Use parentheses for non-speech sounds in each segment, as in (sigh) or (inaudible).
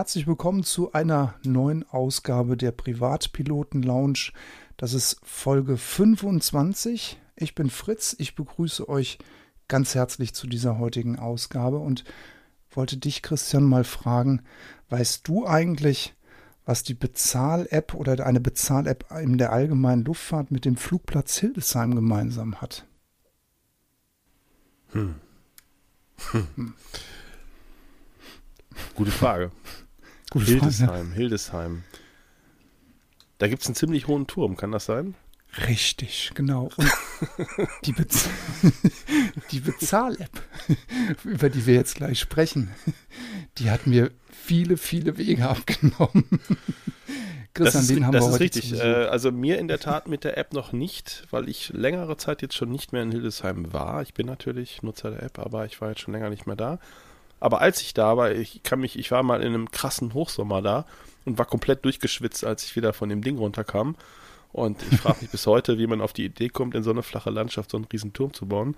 Herzlich willkommen zu einer neuen Ausgabe der Privatpiloten Lounge. Das ist Folge 25. Ich bin Fritz. Ich begrüße euch ganz herzlich zu dieser heutigen Ausgabe und wollte dich, Christian, mal fragen, weißt du eigentlich, was die Bezahl-App oder eine Bezahl-App in der allgemeinen Luftfahrt mit dem Flugplatz Hildesheim gemeinsam hat? Hm. Hm. Gute Frage. Gute Hildesheim, Frage. Hildesheim. Da gibt es einen ziemlich hohen Turm, kann das sein? Richtig, genau. Und (laughs) die, Bez (laughs) die Bezahl-App, über die wir jetzt gleich sprechen, die hat mir viele, viele Wege abgenommen. Christian, das ist, haben das wir ist richtig. Äh, also mir in der Tat mit der App noch nicht, weil ich längere Zeit jetzt schon nicht mehr in Hildesheim war. Ich bin natürlich Nutzer der App, aber ich war jetzt schon länger nicht mehr da. Aber als ich da war, ich kann mich, ich war mal in einem krassen Hochsommer da und war komplett durchgeschwitzt, als ich wieder von dem Ding runterkam. Und ich frage mich bis heute, wie man auf die Idee kommt, in so eine flache Landschaft so einen riesen Turm zu bauen.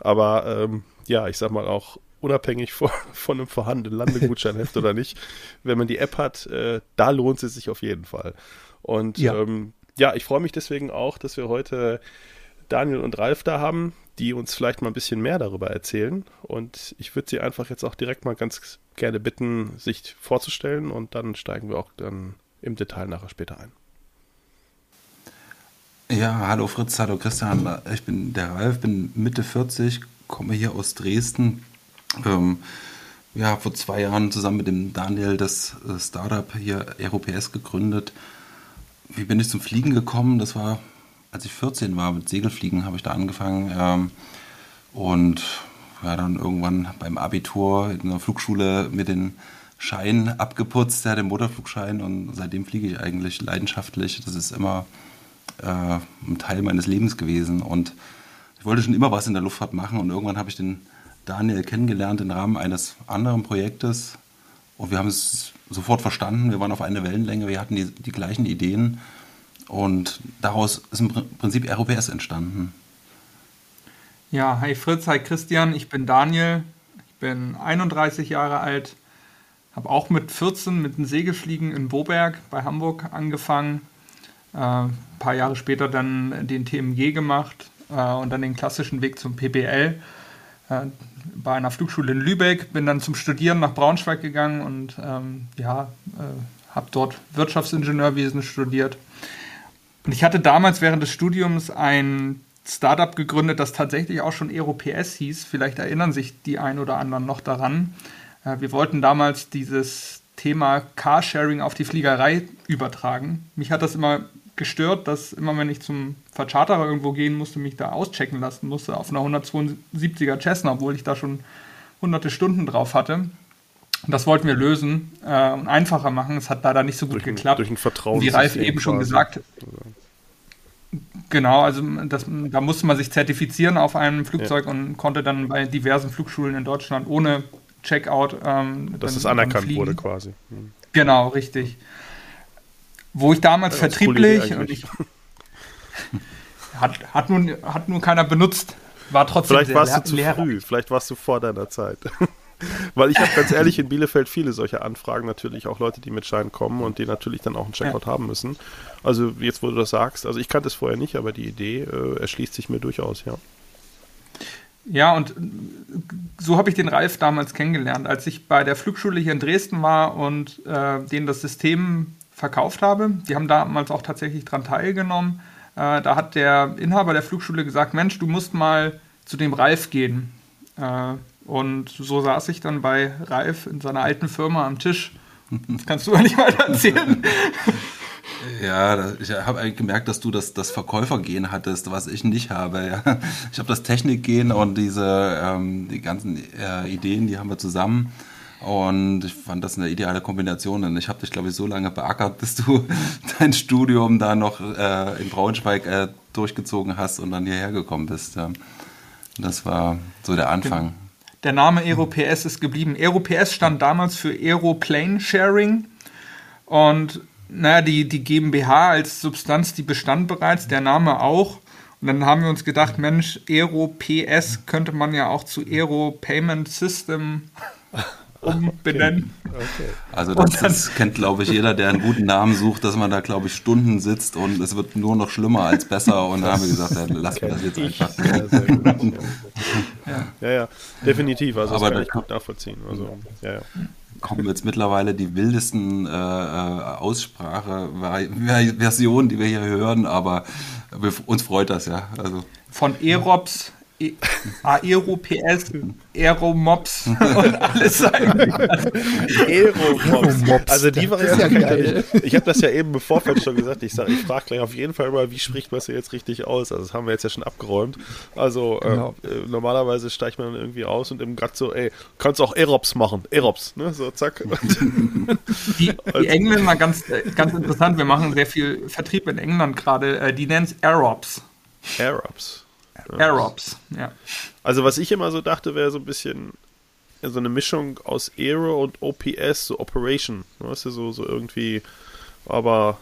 Aber ähm, ja, ich sag mal auch unabhängig von, (laughs) von einem vorhandenen Landegutscheinheft oder nicht, wenn man die App hat, äh, da lohnt es sich auf jeden Fall. Und ja, ähm, ja ich freue mich deswegen auch, dass wir heute Daniel und Ralf da haben, die uns vielleicht mal ein bisschen mehr darüber erzählen. Und ich würde sie einfach jetzt auch direkt mal ganz gerne bitten, sich vorzustellen und dann steigen wir auch dann im Detail nachher später ein. Ja, hallo Fritz, hallo Christian. Ich bin der Ralf, bin Mitte 40, komme hier aus Dresden. Ähm, ja, vor zwei Jahren zusammen mit dem Daniel das äh, Startup hier Aerops gegründet. Wie bin ich zum Fliegen gekommen? Das war als ich 14 war, mit Segelfliegen habe ich da angefangen. Ähm, und ja, dann irgendwann beim Abitur in der Flugschule mir den Schein abgeputzt, ja, den Motorflugschein. Und seitdem fliege ich eigentlich leidenschaftlich. Das ist immer äh, ein Teil meines Lebens gewesen. Und ich wollte schon immer was in der Luftfahrt machen. Und irgendwann habe ich den Daniel kennengelernt im Rahmen eines anderen Projektes. Und wir haben es sofort verstanden. Wir waren auf einer Wellenlänge. Wir hatten die, die gleichen Ideen. Und daraus ist im Prinzip ROPS entstanden. Ja, hi Fritz, hi Christian, ich bin Daniel, ich bin 31 Jahre alt, habe auch mit 14 mit dem Segelfliegen in Boberg bei Hamburg angefangen, äh, ein paar Jahre später dann den TMG gemacht äh, und dann den klassischen Weg zum PBL äh, bei einer Flugschule in Lübeck, bin dann zum Studieren nach Braunschweig gegangen und ähm, ja, äh, habe dort Wirtschaftsingenieurwesen studiert und ich hatte damals während des Studiums ein Startup gegründet, das tatsächlich auch schon AeroPS hieß. Vielleicht erinnern sich die ein oder anderen noch daran. Äh, wir wollten damals dieses Thema Carsharing auf die Fliegerei übertragen. Mich hat das immer gestört, dass immer wenn ich zum Vercharterer irgendwo gehen musste, mich da auschecken lassen musste auf einer 172er Cessna, obwohl ich da schon hunderte Stunden drauf hatte. Das wollten wir lösen äh, und einfacher machen. Es hat leider nicht so gut durch geklappt. durch ein Vertrauen. Wie Ralf eben schon gesagt. Genau, also das, da musste man sich zertifizieren auf einem Flugzeug ja. und konnte dann bei diversen Flugschulen in Deutschland ohne Checkout. Ähm, Dass dann, es anerkannt wurde quasi. Mhm. Genau, richtig. Wo ich damals ja, vertrieblich und ich, (laughs) hat, hat, nun, hat nun keiner benutzt, war trotzdem Vielleicht warst du zu früh, vielleicht warst du vor deiner Zeit. (laughs) Weil ich habe ganz ehrlich in Bielefeld viele solcher Anfragen, natürlich auch Leute, die mit Schein kommen und die natürlich dann auch einen Checkout ja. haben müssen. Also jetzt, wo du das sagst, also ich kannte es vorher nicht, aber die Idee äh, erschließt sich mir durchaus, ja. Ja, und so habe ich den Ralf damals kennengelernt, als ich bei der Flugschule hier in Dresden war und äh, denen das System verkauft habe. Die haben damals auch tatsächlich daran teilgenommen. Äh, da hat der Inhaber der Flugschule gesagt, Mensch, du musst mal zu dem Ralf gehen. Äh, und so saß ich dann bei Ralf in seiner alten Firma am Tisch. Das kannst du ja nicht weiter erzählen. Ja, ich habe gemerkt, dass du das, das Verkäufergehen hattest, was ich nicht habe. Ich habe das Technikgehen und diese ähm, die ganzen äh, Ideen, die haben wir zusammen. Und ich fand das eine ideale Kombination. Und ich habe dich, glaube ich, so lange beackert, bis du (laughs) dein Studium da noch äh, in Braunschweig äh, durchgezogen hast und dann hierher gekommen bist. Das war so der Anfang. Der Name AeroPS ist geblieben. AeroPS stand damals für Aeroplane Sharing. Und naja, die, die GmbH als Substanz, die bestand bereits, der Name auch. Und dann haben wir uns gedacht, Mensch, AeroPS könnte man ja auch zu Aero Payment System umbenennen. Okay. Okay. Also das, das kennt, glaube ich, jeder, der einen guten Namen sucht, dass man da, glaube ich, Stunden sitzt und es wird nur noch schlimmer als besser. Und da haben wir gesagt, ja, lassen wir das jetzt einfach. Ja, (laughs) ja, ja, definitiv. Also das Aber kann ich gut nachvollziehen. Also, ja, ja kommen jetzt mittlerweile die wildesten äh, äh Aussprache-Versionen, die wir hier hören, aber wir, uns freut das ja. Also. Von Erops E Aero-PS, Aeromops (laughs) und alles Aeromops. Also die Variante ja kann ich nicht. Ich habe das ja eben im Vorfeld schon gesagt. Ich sage, ich frage gleich auf jeden Fall mal, wie spricht man es jetzt richtig aus? Also das haben wir jetzt ja schon abgeräumt. Also äh, genau. äh, normalerweise steigt man dann irgendwie aus und im Grad so, ey, kannst auch Aerops machen. Aerops, ne? So, zack. die, (laughs) die Engländer, ganz, äh, ganz interessant, wir machen sehr viel Vertrieb in England gerade, äh, die nennen es Aerops. Aerops. Aerops, ja. Also was ich immer so dachte, wäre so ein bisschen so eine Mischung aus Aero und OPS, so Operation. Weißt du, so, so irgendwie. Aber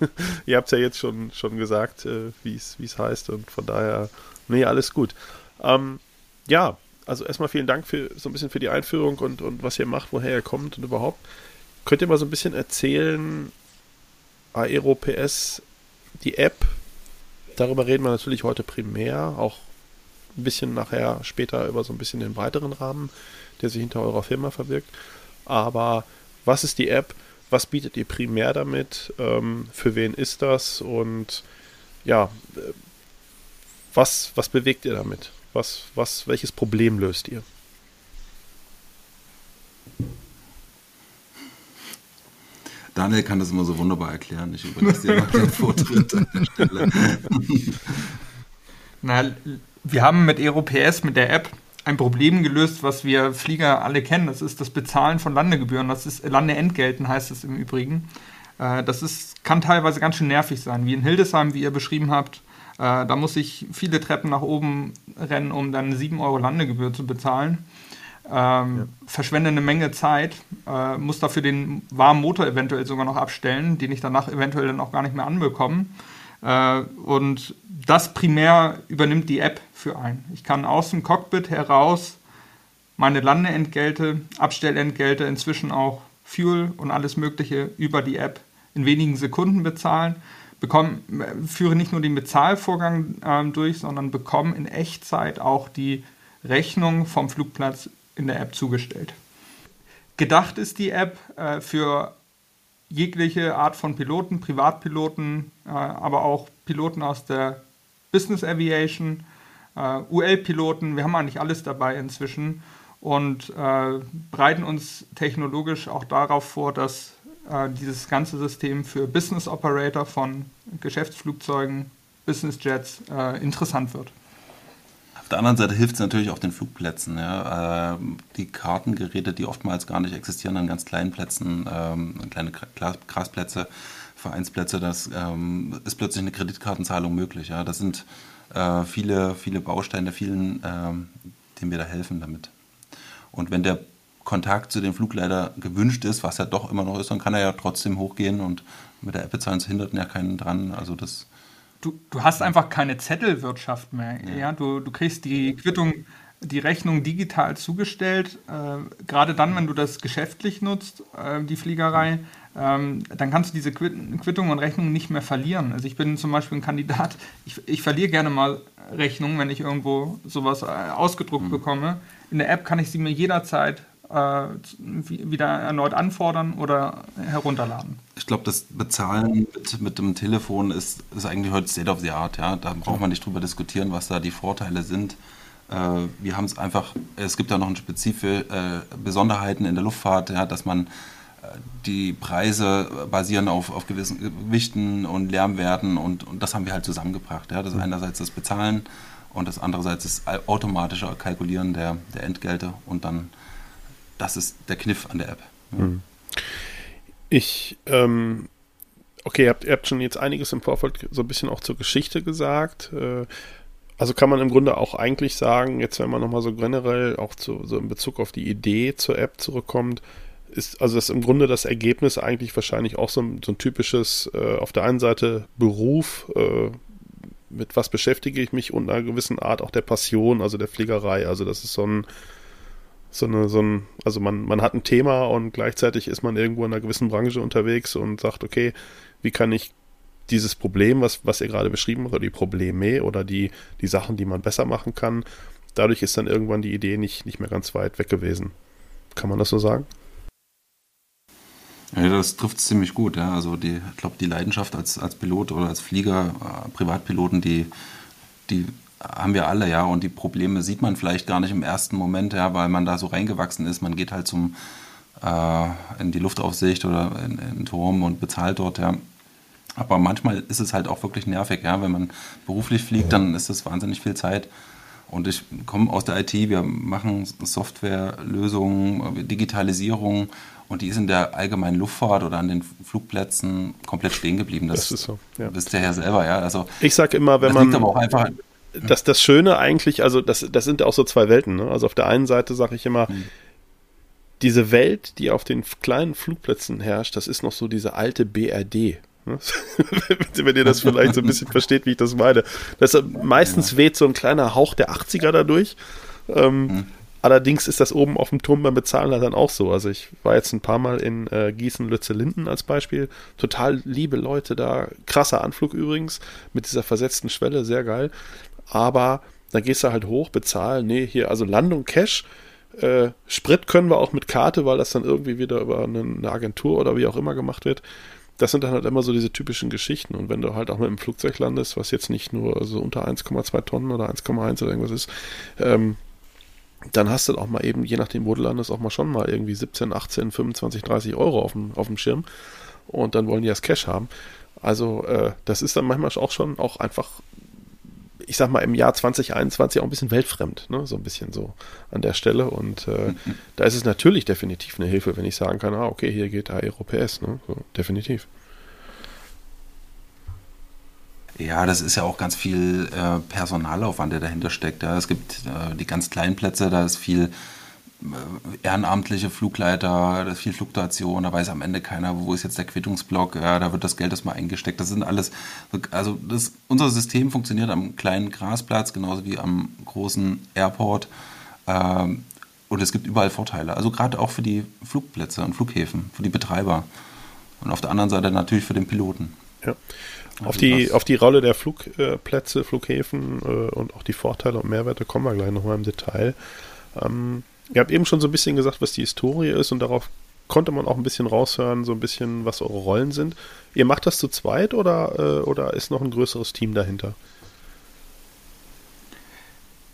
äh, (laughs) ihr habt es ja jetzt schon, schon gesagt, äh, wie es heißt und von daher, nee, alles gut. Ähm, ja, also erstmal vielen Dank für so ein bisschen für die Einführung und, und was ihr macht, woher ihr kommt und überhaupt. Könnt ihr mal so ein bisschen erzählen, Aero PS, die App, Darüber reden wir natürlich heute primär, auch ein bisschen nachher später über so ein bisschen den weiteren Rahmen, der sich hinter eurer Firma verbirgt. Aber was ist die App? Was bietet ihr primär damit? Ähm, für wen ist das? Und ja, äh, was, was bewegt ihr damit? Was, was, welches Problem löst ihr? Daniel kann das immer so wunderbar erklären. Ich überlasse dir mal den Vortritt an der Stelle. (laughs) Na, wir haben mit EuroPS, mit der App, ein Problem gelöst, was wir Flieger alle kennen. Das ist das Bezahlen von Landegebühren. Das ist Landeentgelten, heißt es im Übrigen. Äh, das ist, kann teilweise ganz schön nervig sein. Wie in Hildesheim, wie ihr beschrieben habt. Äh, da muss ich viele Treppen nach oben rennen, um dann 7 Euro Landegebühr zu bezahlen ähm, ja. verschwende eine Menge Zeit, äh, muss dafür den warmen Motor eventuell sogar noch abstellen, den ich danach eventuell dann auch gar nicht mehr anbekomme. Äh, und das primär übernimmt die App für ein. Ich kann aus dem Cockpit heraus meine Landeentgelte, Abstellentgelte, inzwischen auch Fuel und alles Mögliche über die App in wenigen Sekunden bezahlen. Bekomme, führe nicht nur den Bezahlvorgang äh, durch, sondern bekomme in Echtzeit auch die Rechnung vom Flugplatz in der App zugestellt. Gedacht ist die App äh, für jegliche Art von Piloten, Privatpiloten, äh, aber auch Piloten aus der Business Aviation, äh, UL-Piloten. Wir haben eigentlich alles dabei inzwischen und äh, bereiten uns technologisch auch darauf vor, dass äh, dieses ganze System für Business Operator von Geschäftsflugzeugen, Business Jets äh, interessant wird der anderen Seite hilft es natürlich auch den Flugplätzen. Ja. Ähm, die Kartengeräte, die oftmals gar nicht existieren an ganz kleinen Plätzen, ähm, kleine Grasplätze, Vereinsplätze, das ähm, ist plötzlich eine Kreditkartenzahlung möglich. Ja. Das sind äh, viele, viele Bausteine, vielen, denen wir da helfen damit. Und wenn der Kontakt zu dem Flugleiter gewünscht ist, was ja doch immer noch ist, dann kann er ja trotzdem hochgehen und mit der App bezahlen, es hindert ja keinen dran. Also das du, du hast einfach keine Zettelwirtschaft mehr. Ja. ja? Du, du kriegst die Quittung, die Rechnung digital zugestellt. Äh, Gerade dann, wenn du das geschäftlich nutzt, äh, die Fliegerei, ähm, dann kannst du diese Quittung und Rechnung nicht mehr verlieren. Also ich bin zum Beispiel ein Kandidat, ich, ich verliere gerne mal Rechnungen, wenn ich irgendwo sowas äh, ausgedruckt mhm. bekomme. In der App kann ich sie mir jederzeit äh, wieder erneut anfordern oder herunterladen. Ich glaube, das Bezahlen mit, mit dem Telefon ist, ist eigentlich heute State of the Art. Ja? Da braucht man nicht drüber diskutieren, was da die Vorteile sind. Äh, wir haben es einfach, es gibt da noch spezifische äh, Besonderheiten in der Luftfahrt, ja, dass man äh, die Preise basieren auf, auf gewissen Gewichten und Lärmwerten und, und das haben wir halt zusammengebracht. Ja. Das ist einerseits das Bezahlen und das andererseits das automatische Kalkulieren der, der Entgelte und dann das ist der Kniff an der App. Ja. Mhm. Ich, ähm, okay, ihr habt, ihr habt schon jetzt einiges im Vorfeld so ein bisschen auch zur Geschichte gesagt. Äh, also kann man im Grunde auch eigentlich sagen, jetzt wenn man nochmal so generell auch zu, so in Bezug auf die Idee zur App zurückkommt, ist also das im Grunde das Ergebnis eigentlich wahrscheinlich auch so ein, so ein typisches, äh, auf der einen Seite Beruf, äh, mit was beschäftige ich mich und einer gewissen Art auch der Passion, also der Fliegerei. Also das ist so ein, So eine, so ein, also man, man hat ein Thema und gleichzeitig ist man irgendwo in einer gewissen Branche unterwegs und sagt, okay, wie kann ich dieses Problem, was, was ihr gerade beschrieben habt, oder die Probleme oder die, die Sachen, die man besser machen kann, dadurch ist dann irgendwann die Idee nicht, nicht mehr ganz weit weg gewesen. Kann man das so sagen? Ja, das trifft es ziemlich gut. Ja. Also die, ich glaube, die Leidenschaft als, als Pilot oder als Flieger, äh, Privatpiloten, die, die haben wir alle, ja. Und die Probleme sieht man vielleicht gar nicht im ersten Moment, ja, weil man da so reingewachsen ist. Man geht halt zum äh, in die Luftaufsicht oder in, in den Turm und bezahlt dort, ja. Aber manchmal ist es halt auch wirklich nervig, ja. Wenn man beruflich fliegt, dann ist das wahnsinnig viel Zeit. Und ich komme aus der IT, wir machen Softwarelösungen, Digitalisierung und die ist in der allgemeinen Luftfahrt oder an den Flugplätzen komplett stehen geblieben. Das, das ist so. Ja. Wisst ihr ja selber, ja. Also, ich sage immer, wenn man. aber auch einfach, dass das Schöne eigentlich, also das, das sind auch so zwei Welten. Ne? Also auf der einen Seite sage ich immer, mhm. diese Welt, die auf den kleinen Flugplätzen herrscht, das ist noch so diese alte BRD. Ne? (laughs) Wenn ihr das vielleicht so ein bisschen versteht, wie ich das meine. Das, meistens weht so ein kleiner Hauch der 80er dadurch. Ähm, mhm. Allerdings ist das oben auf dem Turm beim Bezahlen dann auch so. Also ich war jetzt ein paar Mal in äh, Gießen, Lütze, Linden als Beispiel. Total liebe Leute da. Krasser Anflug übrigens mit dieser versetzten Schwelle, sehr geil. Aber dann gehst du halt hoch, bezahlen. Nee, hier, also Landung Cash. Äh, Sprit können wir auch mit Karte, weil das dann irgendwie wieder über eine, Agentur oder wie auch immer gemacht wird das sind dann halt immer so diese typischen Geschichten. Und wenn du halt auch mit einem Flugzeug landest, was jetzt nicht nur so unter 1,2 Tonnen oder 1,1 oder irgendwas ist, ähm, dann hast du auch mal eben, je nachdem, wo du landest, auch mal schon mal irgendwie 17, 18, 25, 30 Euro auf dem, auf dem Schirm. Und dann wollen die das Cash haben. Also, äh, das ist dann manchmal auch schon auch einfach, ich sag mal, im Jahr 2021 auch ein bisschen weltfremd, ne? So ein bisschen so an der Stelle. Und äh, mhm. da ist es natürlich definitiv eine Hilfe, wenn ich sagen kann, ah, okay, hier geht Aerops, ne? So, definitiv. Ja, das ist ja auch ganz viel äh, Personalaufwand, der dahinter steckt. Ja. Es gibt äh, die ganz kleinen Plätze, da ist viel ehrenamtliche Flugleiter, da ist viel Fluktuation, da weiß am Ende keiner, wo ist jetzt der Quittungsblock, ja, da wird das Geld erstmal eingesteckt. Das sind alles, also das, unser System funktioniert am kleinen Grasplatz, genauso wie am großen Airport. Ähm, und es gibt überall Vorteile. Also gerade auch für die Flugplätze und Flughäfen, für die Betreiber. Und auf der anderen Seite natürlich für den Piloten. Ja. Auf die, auf die Rolle der Flugplätze, Flughäfen äh, und auch die Vorteile und Mehrwerte kommen wir gleich nochmal im Detail. Ähm, ihr habt eben schon so ein bisschen gesagt, was die Historie ist und darauf konnte man auch ein bisschen raushören, so ein bisschen, was eure Rollen sind. Ihr macht das zu zweit oder, äh, oder ist noch ein größeres Team dahinter?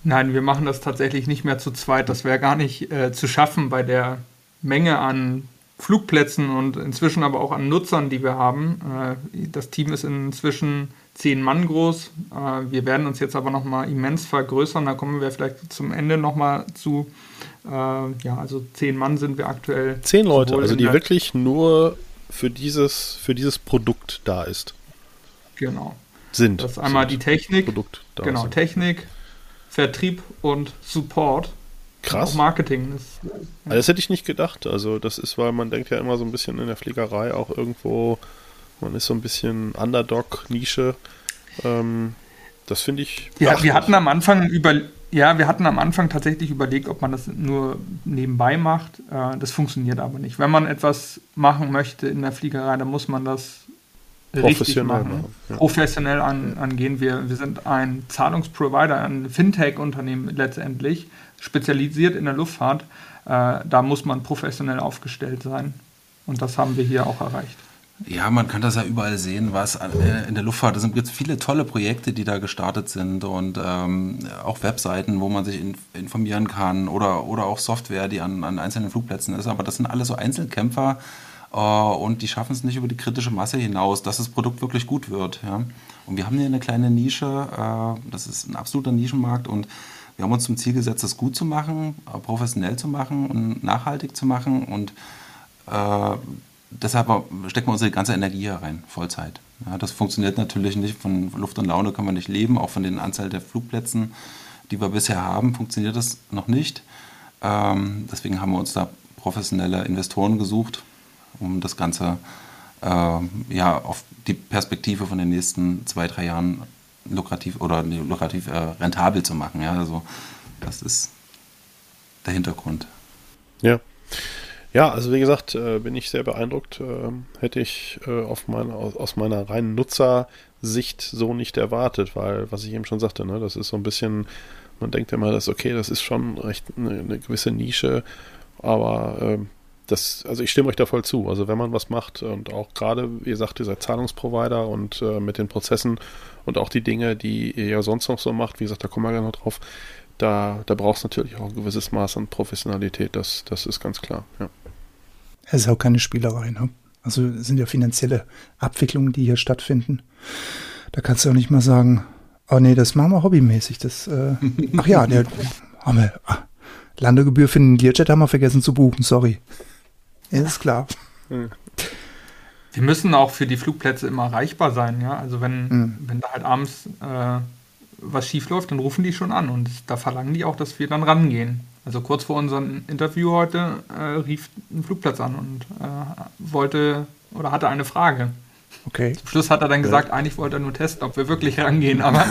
Nein, wir machen das tatsächlich nicht mehr zu zweit. Das wäre gar nicht äh, zu schaffen bei der Menge an Flugplätzen und inzwischen aber auch an Nutzern, die wir haben. Äh, das Team ist inzwischen zehn Mann groß. Äh, wir werden uns jetzt aber nochmal immens vergrößern. Da kommen wir vielleicht zum Ende nochmal zu. Äh, ja, also zehn Mann sind wir aktuell. Zehn Leute, also die wirklich nur für dieses, für dieses Produkt da ist. Genau. Sind. Das ist einmal sind die Technik. Produkt da genau, sind. Technik, Vertrieb und Support. Krass. Auch Marketing. Das, ja. also das hätte ich nicht gedacht. Also das ist, weil man denkt ja immer so ein bisschen in der Fliegerei auch irgendwo, man ist so ein bisschen Underdog-Nische. Ähm, das finde ich. Ja, wir hatten am Anfang über, ja, wir hatten am Anfang tatsächlich überlegt, ob man das nur nebenbei macht. Äh, das funktioniert aber nicht. Wenn man etwas machen möchte in der Fliegerei, dann muss man das richtig machen, ja. professionell an, angehen. Wir, wir sind ein Zahlungsprovider, ein Fintech-Unternehmen letztendlich spezialisiert in der Luftfahrt. Äh, da muss man professionell aufgestellt sein. Und das haben wir hier auch erreicht. Ja, man kann das ja überall sehen, was in der Luftfahrt, es jetzt viele tolle Projekte, die da gestartet sind und ähm, auch Webseiten, wo man sich in, informieren kann oder, oder auch Software, die an, an einzelnen Flugplätzen ist. Aber das sind alles so Einzelkämpfer äh, und die schaffen es nicht über die kritische Masse hinaus, dass das Produkt wirklich gut wird. Ja? Und wir haben hier eine kleine Nische, äh, das ist ein absoluter Nischenmarkt und wir haben uns zum Ziel gesetzt, das gut zu machen, äh, professionell zu machen und nachhaltig zu machen. Und äh, deshalb stecken wir unsere ganze Energie hier rein, Vollzeit. Ja, das funktioniert natürlich nicht. Von Luft und Laune können wir nicht leben. Auch von den Anzahl der Flugplätzen, die wir bisher haben, funktioniert das noch nicht. Ähm, deswegen haben wir uns da professionelle Investoren gesucht, um das Ganze äh, ja, auf die Perspektive von den nächsten zwei, drei Jahren lukrativ oder lukrativ äh, rentabel zu machen. Ja, also das ist der Hintergrund. Ja. Ja, also wie gesagt, äh, bin ich sehr beeindruckt. Äh, hätte ich äh, auf meine, aus, meiner reinen Nutzersicht so nicht erwartet, weil, was ich eben schon sagte, ne, das ist so ein bisschen, man denkt immer, das okay, das ist schon recht eine, eine gewisse Nische, aber ähm, das, also ich stimme euch da voll zu. Also wenn man was macht und auch gerade, wie gesagt, dieser Zahlungsprovider und äh, mit den Prozessen und auch die Dinge, die ihr ja sonst noch so macht, wie gesagt, da kommen wir ja noch drauf, da, da braucht es natürlich auch ein gewisses Maß an Professionalität, das, das ist ganz klar, ja. Es ist auch keine Spielerei, ne? Also es sind ja finanzielle Abwicklungen, die hier stattfinden. Da kannst du auch nicht mal sagen, oh nee, das machen wir hobbymäßig. Das, äh, ach ja, der (laughs) haben wir, ah, Landegebühr für den Learjet haben wir vergessen zu buchen, sorry. Ja, ist klar. Wir müssen auch für die Flugplätze immer erreichbar sein, ja. Also wenn, mhm. wenn da halt abends äh, was schief läuft, dann rufen die schon an und da verlangen die auch, dass wir dann rangehen. Also kurz vor unserem Interview heute äh, rief ein Flugplatz an und äh, wollte oder hatte eine Frage. Okay. Zum Schluss hat er dann gesagt, ja. eigentlich wollte er nur testen, ob wir wirklich rangehen, aber. (laughs)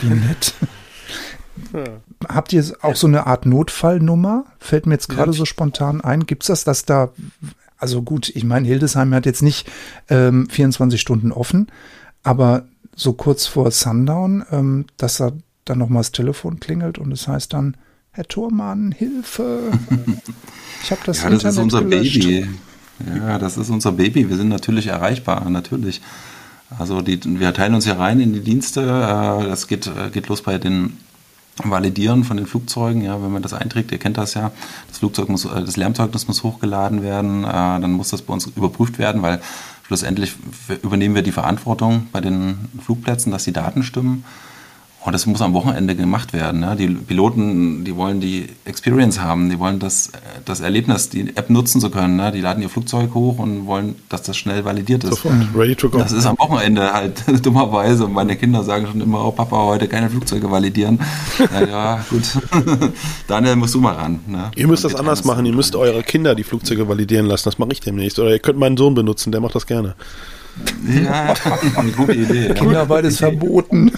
Wie nett. Habt ihr auch so eine Art Notfallnummer? Fällt mir jetzt gerade ja. so spontan ein. Gibt es das, dass da, also gut, ich meine, Hildesheim hat jetzt nicht ähm, 24 Stunden offen, aber so kurz vor Sundown, ähm, dass da dann nochmal das Telefon klingelt und es das heißt dann, Herr Thurmann, Hilfe. (laughs) Ich habe das ja, Internet das ist unser gelöscht. Baby. Ja, das ist unser Baby. Wir sind natürlich erreichbar, natürlich. Also die, wir teilen uns ja rein in die Dienste. Äh, das geht, äh, geht los bei den Validieren von den Flugzeugen. Ja, wenn man das einträgt, ihr kennt das ja. Das Flugzeug muss, äh, das Lärmzeugnis muss hochgeladen werden. Dann muss das bei uns überprüft werden, weil schlussendlich übernehmen wir die Verantwortung bei den Flugplätzen, dass die Daten stimmen. Und das muss am Wochenende gemacht werden. Ne? Die Piloten, die wollen die Experience haben, die wollen das, das Erlebnis, die App nutzen zu können. Ne? Die laden ihr Flugzeug hoch und wollen, dass das schnell validiert ist. Sofort, ready to go. Das ist am Wochenende halt (laughs) dummerweise. Und meine Kinder sagen schon immer, oh Papa, heute keine Flugzeuge validieren. (laughs) ja, ja, gut. (laughs) Daniel, musst du mal ran. Ne? Ihr müsst das anders machen. Ihr müsst eure Kinder die Flugzeuge validieren lassen. Das mache ich demnächst. Oder ihr könnt meinen Sohn benutzen, der macht das gerne. Ja, eine gute Idee. Kinderarbeit ist verboten.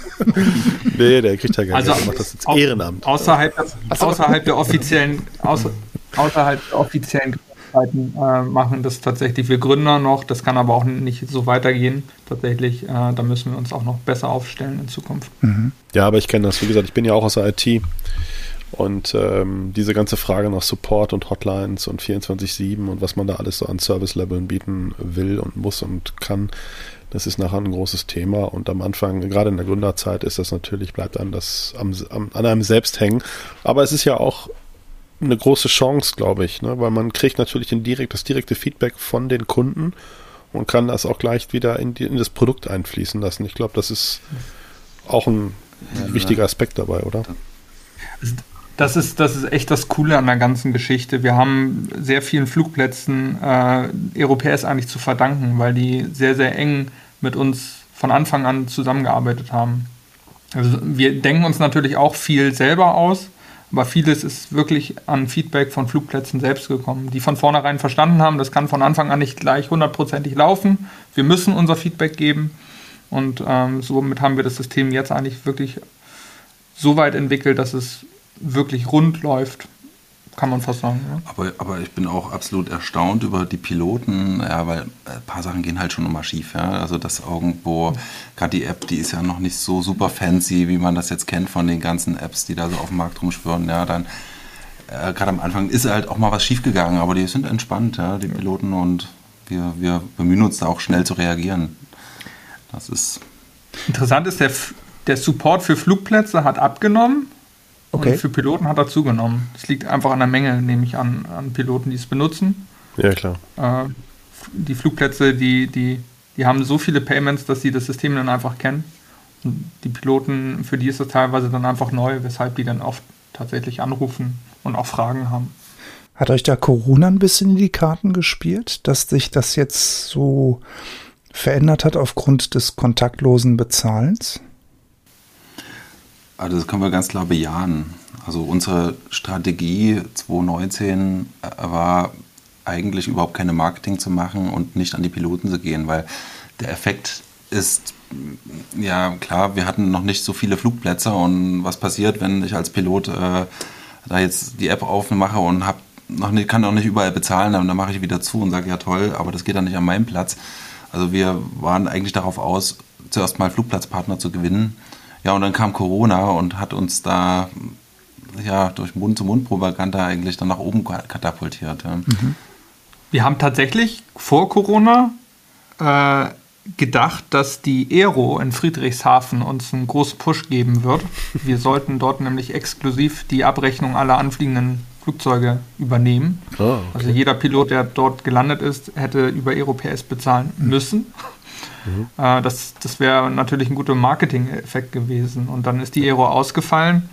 Nee, der kriegt ja gar also, nicht. Der macht das jetzt Ehrenamt. Außerhalb, außerhalb der offiziellen, außer, außerhalb der offiziellen Zeiten äh, machen das tatsächlich wir Gründer noch. Das kann aber auch nicht so weitergehen. Tatsächlich, äh, da müssen wir uns auch noch besser aufstellen in Zukunft. Mhm. Ja, aber ich kenne das. Wie gesagt, ich bin ja auch aus der IT. Und ähm, diese ganze Frage nach Support und Hotlines und 24-7 und was man da alles so an Service-Leveln bieten will und muss und kann, das ist nachher ein großes Thema. Und am Anfang, gerade in der Gründerzeit, ist das natürlich, bleibt einem das am, am, an einem selbst hängen. Aber es ist ja auch eine große Chance, glaube ich, ne? weil man kriegt natürlich den direkt, das direkte Feedback von den Kunden und kann das auch gleich wieder in, die, in das Produkt einfließen lassen. Ich glaube, das ist auch ein ja, wichtiger Aspekt dabei, oder? Das ist, das ist echt das Coole an der ganzen Geschichte. Wir haben sehr vielen Flugplätzen äh, Europäers eigentlich zu verdanken, weil die sehr, sehr eng mit uns von Anfang an zusammengearbeitet haben. Also wir denken uns natürlich auch viel selber aus, aber vieles ist wirklich an Feedback von Flugplätzen selbst gekommen, die von vornherein verstanden haben, das kann von Anfang an nicht gleich hundertprozentig laufen. Wir müssen unser Feedback geben und ähm, somit haben wir das System jetzt eigentlich wirklich so weit entwickelt, dass es wirklich rund läuft, kann man fast sagen. Ja. Aber, aber ich bin auch absolut erstaunt über die Piloten, ja, weil ein paar Sachen gehen halt schon immer schief. Ja? Also das irgendwo, gerade die App, die ist ja noch nicht so super fancy, wie man das jetzt kennt von den ganzen Apps, die da so auf dem Markt rumschwören. Ja, dann äh, gerade am Anfang ist halt auch mal was schiefgegangen, aber die sind entspannt, ja, die Piloten, und wir, wir bemühen uns da auch schnell zu reagieren. Das ist. Interessant ist, der, der Support für Flugplätze hat abgenommen Okay. Und für Piloten hat er zugenommen. Das liegt einfach an der Menge, nehme ich an, an Piloten, die es benutzen. Ja, klar. Äh, die Flugplätze, die, die, die haben so viele Payments, dass sie das System dann einfach kennen. Und die Piloten, für die ist das teilweise dann einfach neu, weshalb die dann oft tatsächlich anrufen und auch Fragen haben. Hat euch da Corona ein bisschen in die Karten gespielt, dass sich das jetzt so verändert hat aufgrund des kontaktlosen Bezahlens? Also das können wir ganz klar bejahen. Also unsere Strategie 2019 äh, war eigentlich überhaupt keine Marketing zu machen und nicht an die Piloten zu gehen, weil der Effekt ist, ja klar, wir hatten noch nicht so viele Flugplätze und was passiert, wenn ich als Pilot äh, da jetzt die App aufmache und hab noch nicht, kann auch nicht überall bezahlen, dann mache ich wieder zu und sage, ja toll, aber das geht dann nicht an meinem Platz. Also wir waren eigentlich darauf aus, zuerst mal Flugplatzpartner zu gewinnen. Ja, und dann kam Corona und hat uns da ja durch Mund-zu-Mund-Propaganda eigentlich dann nach oben katapultiert. Ja. Mhm. Wir haben tatsächlich vor Corona äh, gedacht, dass die Aero in Friedrichshafen uns einen großen Push geben wird. Wir (laughs) sollten dort nämlich exklusiv die Abrechnung aller anfliegenden Flugzeuge übernehmen. Oh, okay. Also jeder Pilot, der dort gelandet ist, hätte über Aero-PS bezahlen müssen. Mhm. Äh, das das wäre natürlich ein guter Marketing-Effekt gewesen. Und dann ist die Aero ausgefallen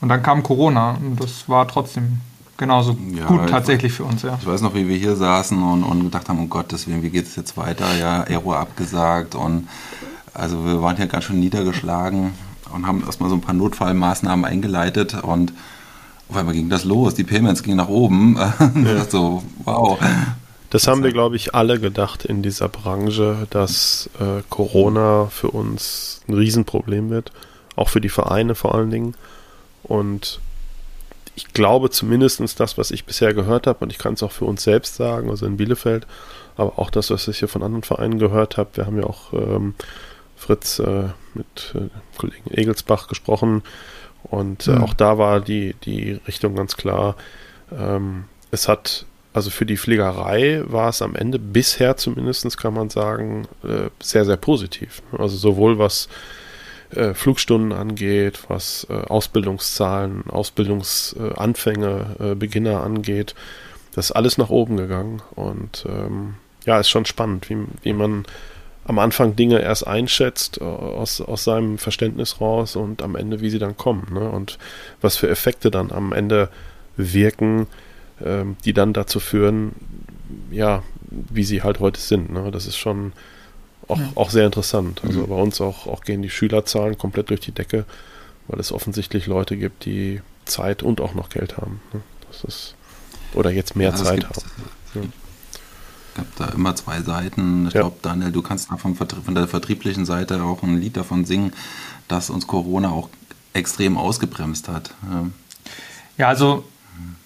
und dann kam Corona und das war trotzdem genauso ja, gut tatsächlich für uns. Ja. Ich weiß noch, wie wir hier saßen und, und gedacht haben, um Gottes Willen, wie geht es jetzt weiter? Ja, Aero abgesagt und also wir waren hier ganz schön niedergeschlagen und haben erstmal so ein paar Notfallmaßnahmen eingeleitet und auf einmal ging das los, die Payments gingen nach oben. (laughs) Ja. so, wow. Das haben wir, glaube ich, alle gedacht in dieser Branche, dass äh, Corona für uns ein Riesenproblem wird. Auch für die Vereine vor allen Dingen. Und ich glaube zumindest das, was ich bisher gehört habe, und ich kann es auch für uns selbst sagen, also in Bielefeld, aber auch das, was ich hier von anderen Vereinen gehört habe. Wir haben ja auch ähm, Fritz äh, mit äh, Kollegen Egelsbach gesprochen und äh, mhm. auch da war die, die Richtung ganz klar. Ähm, es hat, also für die Fliegerei war es am Ende bisher zumindest, kann man sagen, äh, sehr, sehr positiv. Also sowohl was äh, Flugstunden angeht, was äh, Ausbildungszahlen, Ausbildungsanfänge, Beginner angeht. Das ist alles nach oben gegangen und ähm, ja, ist schon spannend, wie, wie man am Anfang Dinge erst einschätzt aus, aus seinem Verständnis raus und am Ende, wie sie dann kommen ne? und was für Effekte dann am Ende wirken, ähm, die dann dazu führen, ja, wie sie halt heute sind. Ne? Das ist schon auch, ja. auch sehr interessant. Also mhm. bei uns auch, auch gehen die Schülerzahlen komplett durch die Decke, weil es offensichtlich Leute gibt, die Zeit und auch noch Geld haben. Ne? Das ist, oder jetzt mehr ja, Zeit haben. Ja. Es gab da immer zwei Seiten. Ich ja. glaube, Daniel, du kannst von, von der vertrieblichen Seite auch ein Lied davon singen, dass uns Corona auch extrem ausgebremst hat. Ja, also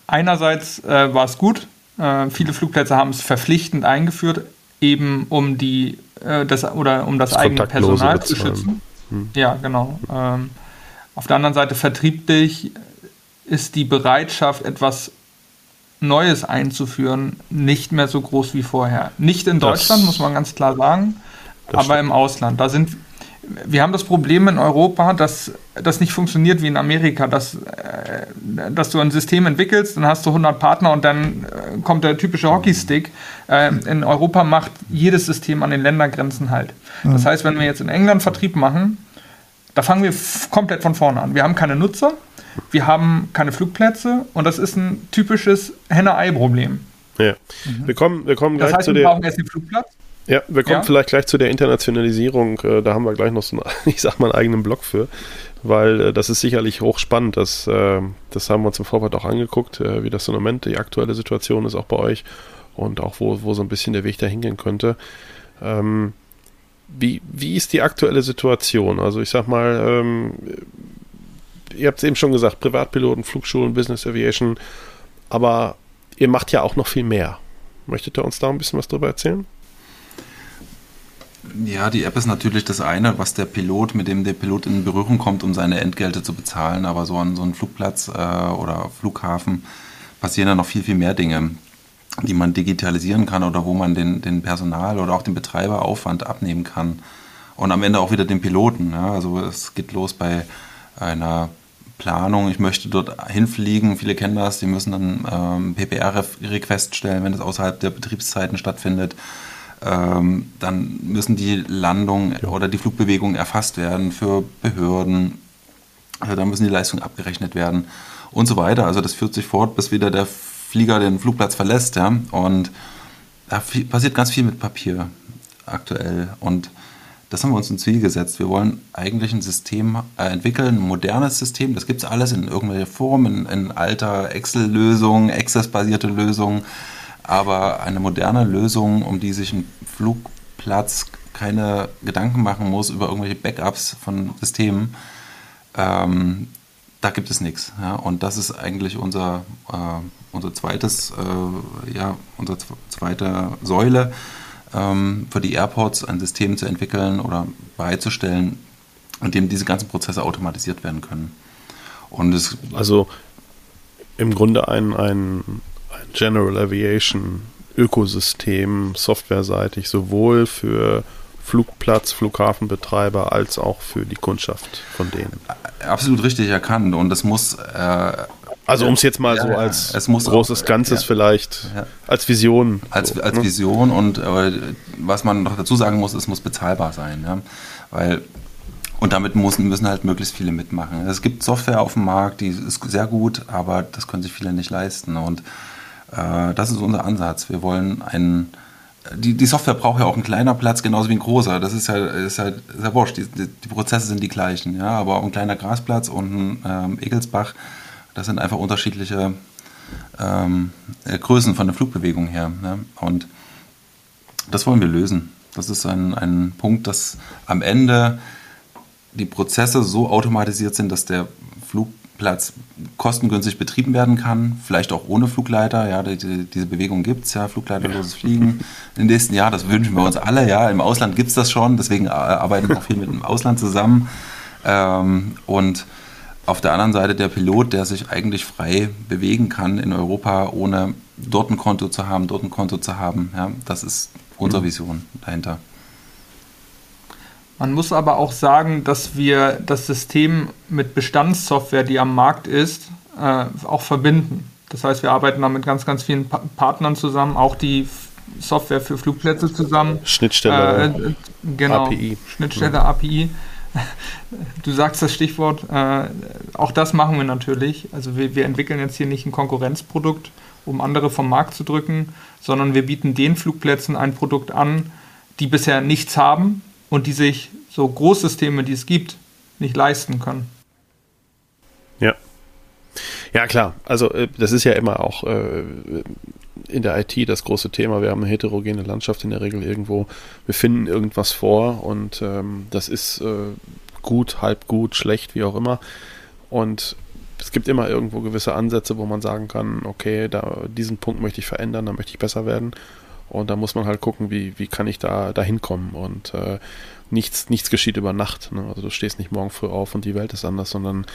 einerseits äh, war es gut. Äh, viele Flugplätze haben es verpflichtend eingeführt, eben um die äh, das oder um das, das eigene Personal zu schützen. Hm. Ja, genau. Ähm, auf der anderen Seite vertrieblich ist die Bereitschaft, etwas Neues einzuführen, nicht mehr so groß wie vorher. Nicht in Deutschland, das, muss man ganz klar sagen, aber stimmt. im Ausland. Da sind wir haben das Problem in Europa, dass das nicht funktioniert wie in Amerika, dass, äh, dass du ein System entwickelst, dann hast du 100 Partner und dann äh, kommt der typische Hockeystick. Äh, in Europa macht jedes System an den Ländergrenzen halt. Das heißt, wenn wir jetzt in England Vertrieb machen, da fangen wir komplett von vorne an. Wir haben keine Nutzer, wir haben keine Flugplätze und das ist ein typisches Henne-Ei-Problem. Ja. Mhm. Wir kommen, wir kommen das gleich heißt, zu wir brauchen erst den Flugplatz. Ja, wir kommen ja. vielleicht gleich zu der Internationalisierung. Da haben wir gleich noch so einen, (laughs) ich sag mal, einen eigenen Blog für, weil äh, das ist sicherlich hochspannend. Das, äh, das haben wir uns im Vorfeld auch angeguckt, wie das im Moment die aktuelle Situation ist, auch bei euch und auch wo, wo so ein bisschen der Weg dahin gehen könnte. Ähm, wie, wie ist die aktuelle Situation? Also ich sag mal, ähm, ihr habt es eben schon gesagt, Privatpiloten, Flugschulen, Business Aviation, aber ihr macht ja auch noch viel mehr. Möchtet ihr uns da ein bisschen was drüber erzählen? Ja, die App ist natürlich das eine, was der Pilot, mit dem der Pilot in Berührung kommt, um seine Entgelte zu bezahlen. Aber so an so einem Flugplatz äh, oder Flughafen passieren dann noch viel, viel mehr Dinge, die man digitalisieren kann oder wo man den, den Personal oder auch den Betreiberaufwand abnehmen kann. Und am Ende auch wieder den Piloten. Ja? Also es geht los bei einer Planung, ich möchte dort hinfliegen, viele kennen das, die müssen dann ähm, PPR-Request stellen, wenn es außerhalb der Betriebszeiten stattfindet ähm, dann müssen die Landungen ja. oder die Flugbewegungen erfasst werden für Behörden. Also dann müssen die Leistungen abgerechnet werden und so weiter. Also das führt sich fort, bis wieder der Flieger den Flugplatz verlässt. Ja? Und da passiert ganz viel mit Papier aktuell. Und das haben wir uns ins Ziel gesetzt. Wir wollen eigentlich ein System äh, entwickeln, ein modernes System. Das gibt es alles in irgendwelcher Form, in, in alter Excel-Lösung, Access-basierte Lösungen aber eine moderne Lösung, um die sich ein Flugplatz keine Gedanken machen muss über irgendwelche Backups von Systemen, ähm, da gibt es nichts. Ja? Und das ist eigentlich unser, äh, unser zweites, äh, ja, unsere zweite Säule ähm, für die Airports, ein System zu entwickeln oder bereitzustellen, in dem diese ganzen Prozesse automatisiert werden können. Und es also im Grunde ein, ein, General Aviation Ökosystem softwareseitig sowohl für Flugplatz, Flughafenbetreiber als auch für die Kundschaft von denen. Absolut richtig erkannt und es muss. Äh, also um es jetzt mal ja, so als großes auch, Ganzes ja, vielleicht ja. als Vision. Als, so, als ne? Vision und äh, was man noch dazu sagen muss, es muss bezahlbar sein, ja? weil und damit müssen, müssen halt möglichst viele mitmachen. Es gibt Software auf dem Markt, die ist sehr gut, aber das können sich viele nicht leisten und äh, das ist unser Ansatz. Wir wollen einen die, die Software braucht ja auch einen kleiner Platz, genauso wie ein großer. Das ist ja, ist ja, ist ja wurscht. Die, die, Prozesse sind die gleichen. Ja? Aber ein kleiner Grasplatz und ein ähm, Egelsbach, das sind einfach unterschiedliche ähm, äh, Größen von der Flugbewegung her. Ja? Und das wollen wir lösen. Das ist ein, ein Punkt, dass am Ende die Prozesse so automatisiert sind, dass der Platz kostengünstig betrieben werden kann, vielleicht auch ohne Flugleiter. Ja, die, diese Bewegung gibt es ja, flugleiterloses Fliegen im nächsten Jahr. Das wünschen wir uns alle. Ja, im Ausland gibt es das schon, deswegen arbeiten wir auch viel mit dem Ausland zusammen. Ähm, und auf der anderen Seite der Pilot, der sich eigentlich frei bewegen kann in Europa, ohne dort ein Konto zu haben, dort ein Konto zu haben. Ja, das ist unsere mhm. Vision dahinter. Man muss aber auch sagen, dass wir das System mit Bestandssoftware, die am Markt ist, äh, auch verbinden. Das heißt, wir arbeiten da mit ganz, ganz vielen pa Partnern zusammen, auch die Software für Flugplätze zusammen. Schnittstelle, äh, genau, API. Schnittstelle, mhm. API. Du sagst das Stichwort, äh, auch das machen wir natürlich. Also wir, wir entwickeln jetzt hier nicht ein Konkurrenzprodukt, um andere vom Markt zu drücken, sondern wir bieten den Flugplätzen ein Produkt an, die bisher nichts haben, und die sich so Großsysteme, die es gibt, nicht leisten können. Ja. Ja, klar. Also äh, das ist ja immer auch äh, in der IT das große Thema. Wir haben eine heterogene Landschaft in der Regel irgendwo. Wir finden irgendwas vor und ähm, das ist äh, gut, halb gut, schlecht, wie auch immer. Und es gibt immer irgendwo gewisse Ansätze, wo man sagen kann, okay, da diesen Punkt möchte ich verändern, da möchte ich besser werden. Und da muss man halt gucken, wie, wie kann ich da, hinkommen. Und äh, nichts, nichts geschieht über Nacht. Ne? Also du stehst nicht morgen früh auf und die Welt ist anders, sondern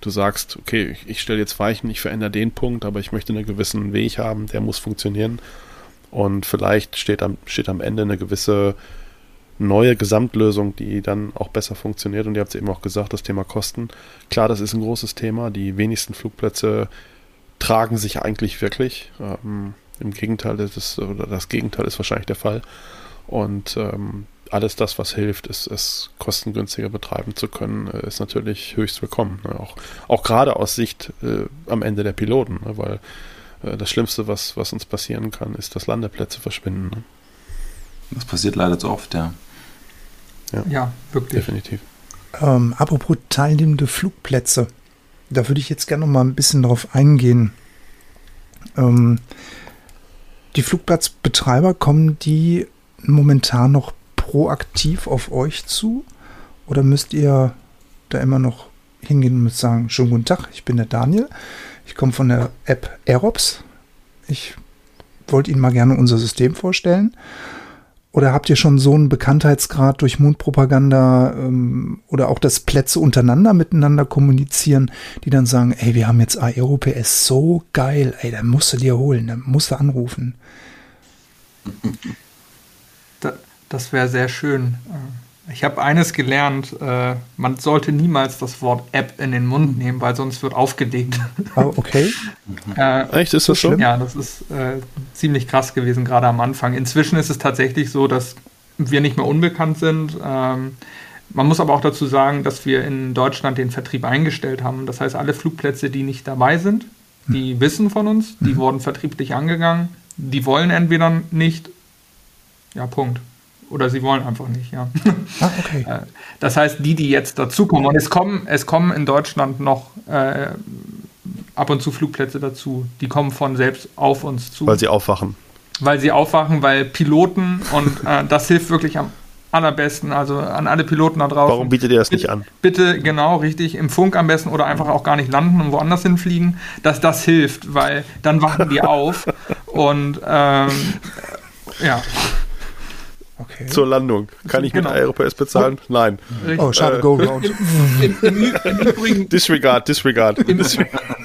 du sagst, okay, ich, ich stelle jetzt Weichen, ich verändere den Punkt, aber ich möchte einen gewissen Weg haben, der muss funktionieren. Und vielleicht steht am, steht am Ende eine gewisse neue Gesamtlösung, die dann auch besser funktioniert. Und ihr habt es eben auch gesagt, das Thema Kosten. Klar, das ist ein großes Thema. Die wenigsten Flugplätze tragen sich eigentlich wirklich. Ähm, im Gegenteil, das, ist, oder das Gegenteil ist wahrscheinlich der Fall. Und ähm, alles das, was hilft, ist, es kostengünstiger betreiben zu können, äh, ist natürlich höchst willkommen. Ne? Auch, auch gerade aus Sicht äh, am Ende der Piloten, ne? weil äh, das Schlimmste, was, was uns passieren kann, ist, dass Landeplätze verschwinden. Ne? Das passiert leider zu oft, ja. Ja, ja wirklich. Definitiv. Ähm, apropos teilnehmende Flugplätze, da würde ich jetzt gerne noch mal ein bisschen drauf eingehen. Ähm, die Flugplatzbetreiber, kommen die momentan noch proaktiv auf euch zu? Oder müsst ihr da immer noch hingehen und sagen, schönen guten Tag, ich bin der Daniel. Ich komme von der App Aerops. Ich wollte Ihnen mal gerne unser System vorstellen. Oder habt ihr schon so einen Bekanntheitsgrad durch Mundpropaganda ähm, oder auch das Plätze untereinander miteinander kommunizieren, die dann sagen, ey, wir haben jetzt Aero-PS so geil, ey, da musst du dir holen, da musst du anrufen. Da, das wäre sehr schön. Ich habe eines gelernt, äh, man sollte niemals das Wort App in den Mund nehmen, weil sonst wird aufgelegt. Oh, okay. (laughs) äh, Echt, ist das so? Ja, das ist äh, ziemlich krass gewesen, gerade am Anfang. Inzwischen ist es tatsächlich so, dass wir nicht mehr unbekannt sind. Ähm, man muss aber auch dazu sagen, dass wir in Deutschland den Vertrieb eingestellt haben. Das heißt, alle Flugplätze, die nicht dabei sind, die hm. wissen von uns, die mhm. wurden vertrieblich angegangen, die wollen entweder nicht, ja, Punkt. Oder sie wollen einfach nicht, ja. Ah, okay. (laughs) Äh, das heißt, die, die jetzt dazukommen, und es kommen, es kommen in Deutschland noch äh, ab und zu Flugplätze dazu, die kommen von selbst auf uns zu. Weil sie aufwachen. Weil sie aufwachen, weil Piloten, und äh, das hilft wirklich am allerbesten, also an alle Piloten da draußen. Warum bietet ihr das nicht an? Bitte, genau, richtig, im Funk am besten oder einfach auch gar nicht landen und woanders hinfliegen, dass das hilft, weil dann wachen die auf (laughs) und ähm, ja. Okay. Zur Landung. Kann ich genau. mit Aeropass bezahlen? Oh. Nein. Oh, schade, äh, go round. Im, im, (laughs) im, Übrigen, disregard, disregard. Im,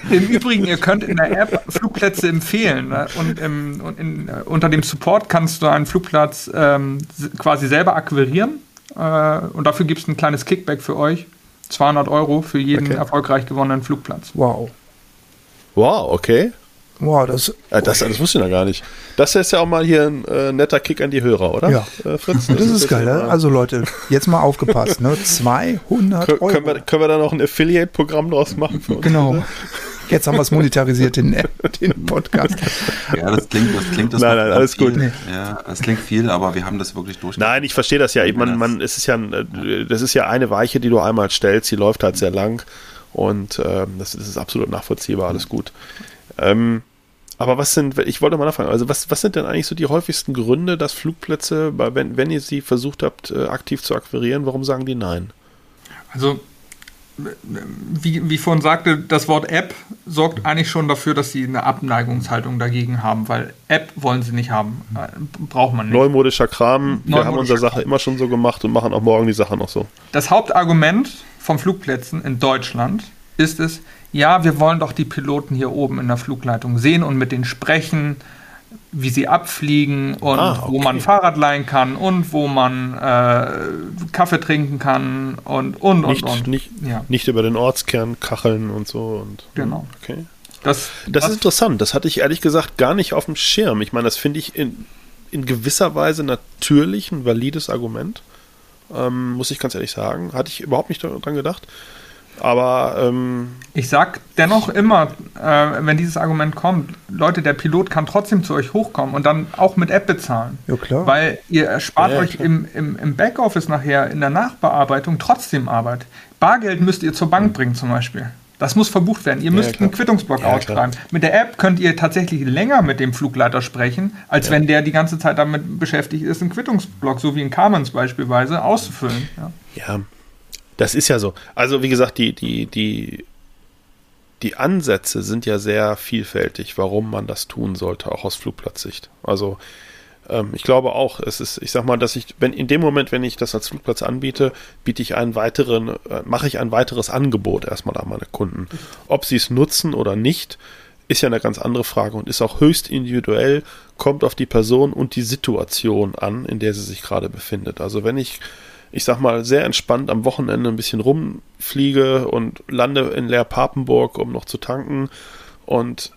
Im, Übrigen, ihr könnt in der App Flugplätze empfehlen. Ne? Und, und in, äh, unter dem Support kannst du einen Flugplatz ähm, quasi selber akquirieren. Äh, und dafür gibt es ein kleines Kickback für euch. 200 Euro für jeden okay. erfolgreich gewonnenen Flugplatz. Wow. Wow, okay. Wow, das, ja, das, das wusste ich noch gar nicht. Das ist ja auch mal hier ein äh, netter Kick an die Hörer, oder? Ja, äh, Fritz? Das, das ist, ist geil. Ne? Also Leute, jetzt mal aufgepasst. Ne? 200 Euro. Können wir, können wir da noch ein Affiliate-Programm draus machen? Für uns? Genau. Jetzt haben wir es monetarisiert, den, den Podcast. Ja, das klingt, das klingt das Nein, nein, alles viel. gut. Ja, das klingt viel, aber wir haben das wirklich durch. Nein, ich verstehe das ja. Man, man, es ist ja, das ist ja eine Weiche, die du einmal stellst. Die läuft halt sehr lang und ähm, das, das, ist absolut nachvollziehbar. Alles gut. Ähm, aber was sind, ich wollte mal nachfragen, also was, was sind denn eigentlich so die häufigsten Gründe, dass Flugplätze, wenn, wenn ihr sie versucht habt, äh, aktiv zu akquirieren, warum sagen die nein? Also, wie, wie ich vorhin sagte, das Wort App sorgt eigentlich schon dafür, dass sie eine Abneigungshaltung dagegen haben, weil App wollen sie nicht haben. Äh, braucht man nicht. Neumodischer Kram, Neumodischer wir haben unsere Sache immer schon so gemacht und machen auch morgen die Sache noch so. Das Hauptargument von Flugplätzen in Deutschland ist es, ja, wir wollen doch die Piloten hier oben in der Flugleitung sehen und mit denen sprechen, wie sie abfliegen und ah, okay. wo man Fahrrad leihen kann und wo man äh, Kaffee trinken kann und und nicht, und, und. Nicht, ja. nicht über den Ortskern kacheln und so. Und, genau. Okay. Das, das, das ist interessant. Das hatte ich ehrlich gesagt gar nicht auf dem Schirm. Ich meine, das finde ich in, in gewisser Weise natürlich ein valides Argument. Ähm, muss ich ganz ehrlich sagen. Hatte ich überhaupt nicht daran gedacht. Aber ähm, ich sag dennoch immer, äh, wenn dieses Argument kommt, Leute, der Pilot kann trotzdem zu euch hochkommen und dann auch mit App bezahlen. Ja, klar. Weil ihr erspart ja, euch im, im, im, Backoffice nachher in der Nachbearbeitung trotzdem Arbeit. Bargeld müsst ihr zur Bank mhm. bringen zum Beispiel. Das muss verbucht werden. Ihr müsst ja, einen Quittungsblock ja, ausschreiben. Mit der App könnt ihr tatsächlich länger mit dem Flugleiter sprechen, als ja. wenn der die ganze Zeit damit beschäftigt ist, einen Quittungsblock, so wie in Carmens beispielsweise, auszufüllen. Ja. Das ist ja so. Also wie gesagt, die, die, die, die Ansätze sind ja sehr vielfältig, warum man das tun sollte, auch aus Flugplatzsicht. Also ähm, ich glaube auch, es ist, ich sag mal, dass ich, wenn in dem Moment, wenn ich das als Flugplatz anbiete, biete ich einen weiteren, äh, mache ich ein weiteres Angebot erstmal an meine Kunden. Ob sie es nutzen oder nicht, ist ja eine ganz andere Frage und ist auch höchst individuell, kommt auf die Person und die Situation an, in der sie sich gerade befindet. Also wenn ich ich sag mal, sehr entspannt am Wochenende ein bisschen rumfliege und lande in Leer Papenburg, um noch zu tanken. Und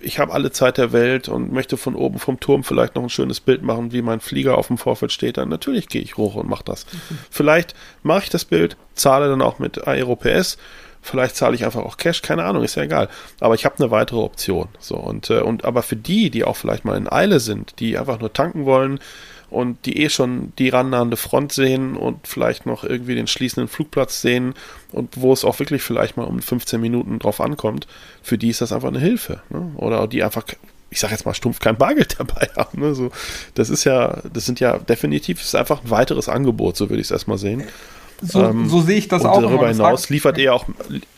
ich habe alle Zeit der Welt und möchte von oben vom Turm vielleicht noch ein schönes Bild machen, wie mein Flieger auf dem Vorfeld steht. Dann natürlich gehe ich hoch und mache das. Mhm. Vielleicht mache ich das Bild, zahle dann auch mit Aerops. Vielleicht zahle ich einfach auch Cash, keine Ahnung, ist ja egal. Aber ich habe eine weitere Option. So und äh, und aber für die, die auch vielleicht mal in Eile sind, die einfach nur tanken wollen, und die eh schon die rannahende Front sehen und vielleicht noch irgendwie den schließenden Flugplatz sehen und wo es auch wirklich vielleicht mal um 15 Minuten drauf ankommt, für die ist das einfach eine Hilfe. Ne? Oder die einfach, ich sage jetzt mal stumpf, kein Bargeld (laughs) dabei haben. Ne? So, das ist ja, das sind ja definitiv, ist einfach ein weiteres Angebot, so würde ich es erstmal sehen. So, ähm, so, sehe ich das und auch. Darüber hinaus liefert ihr auch,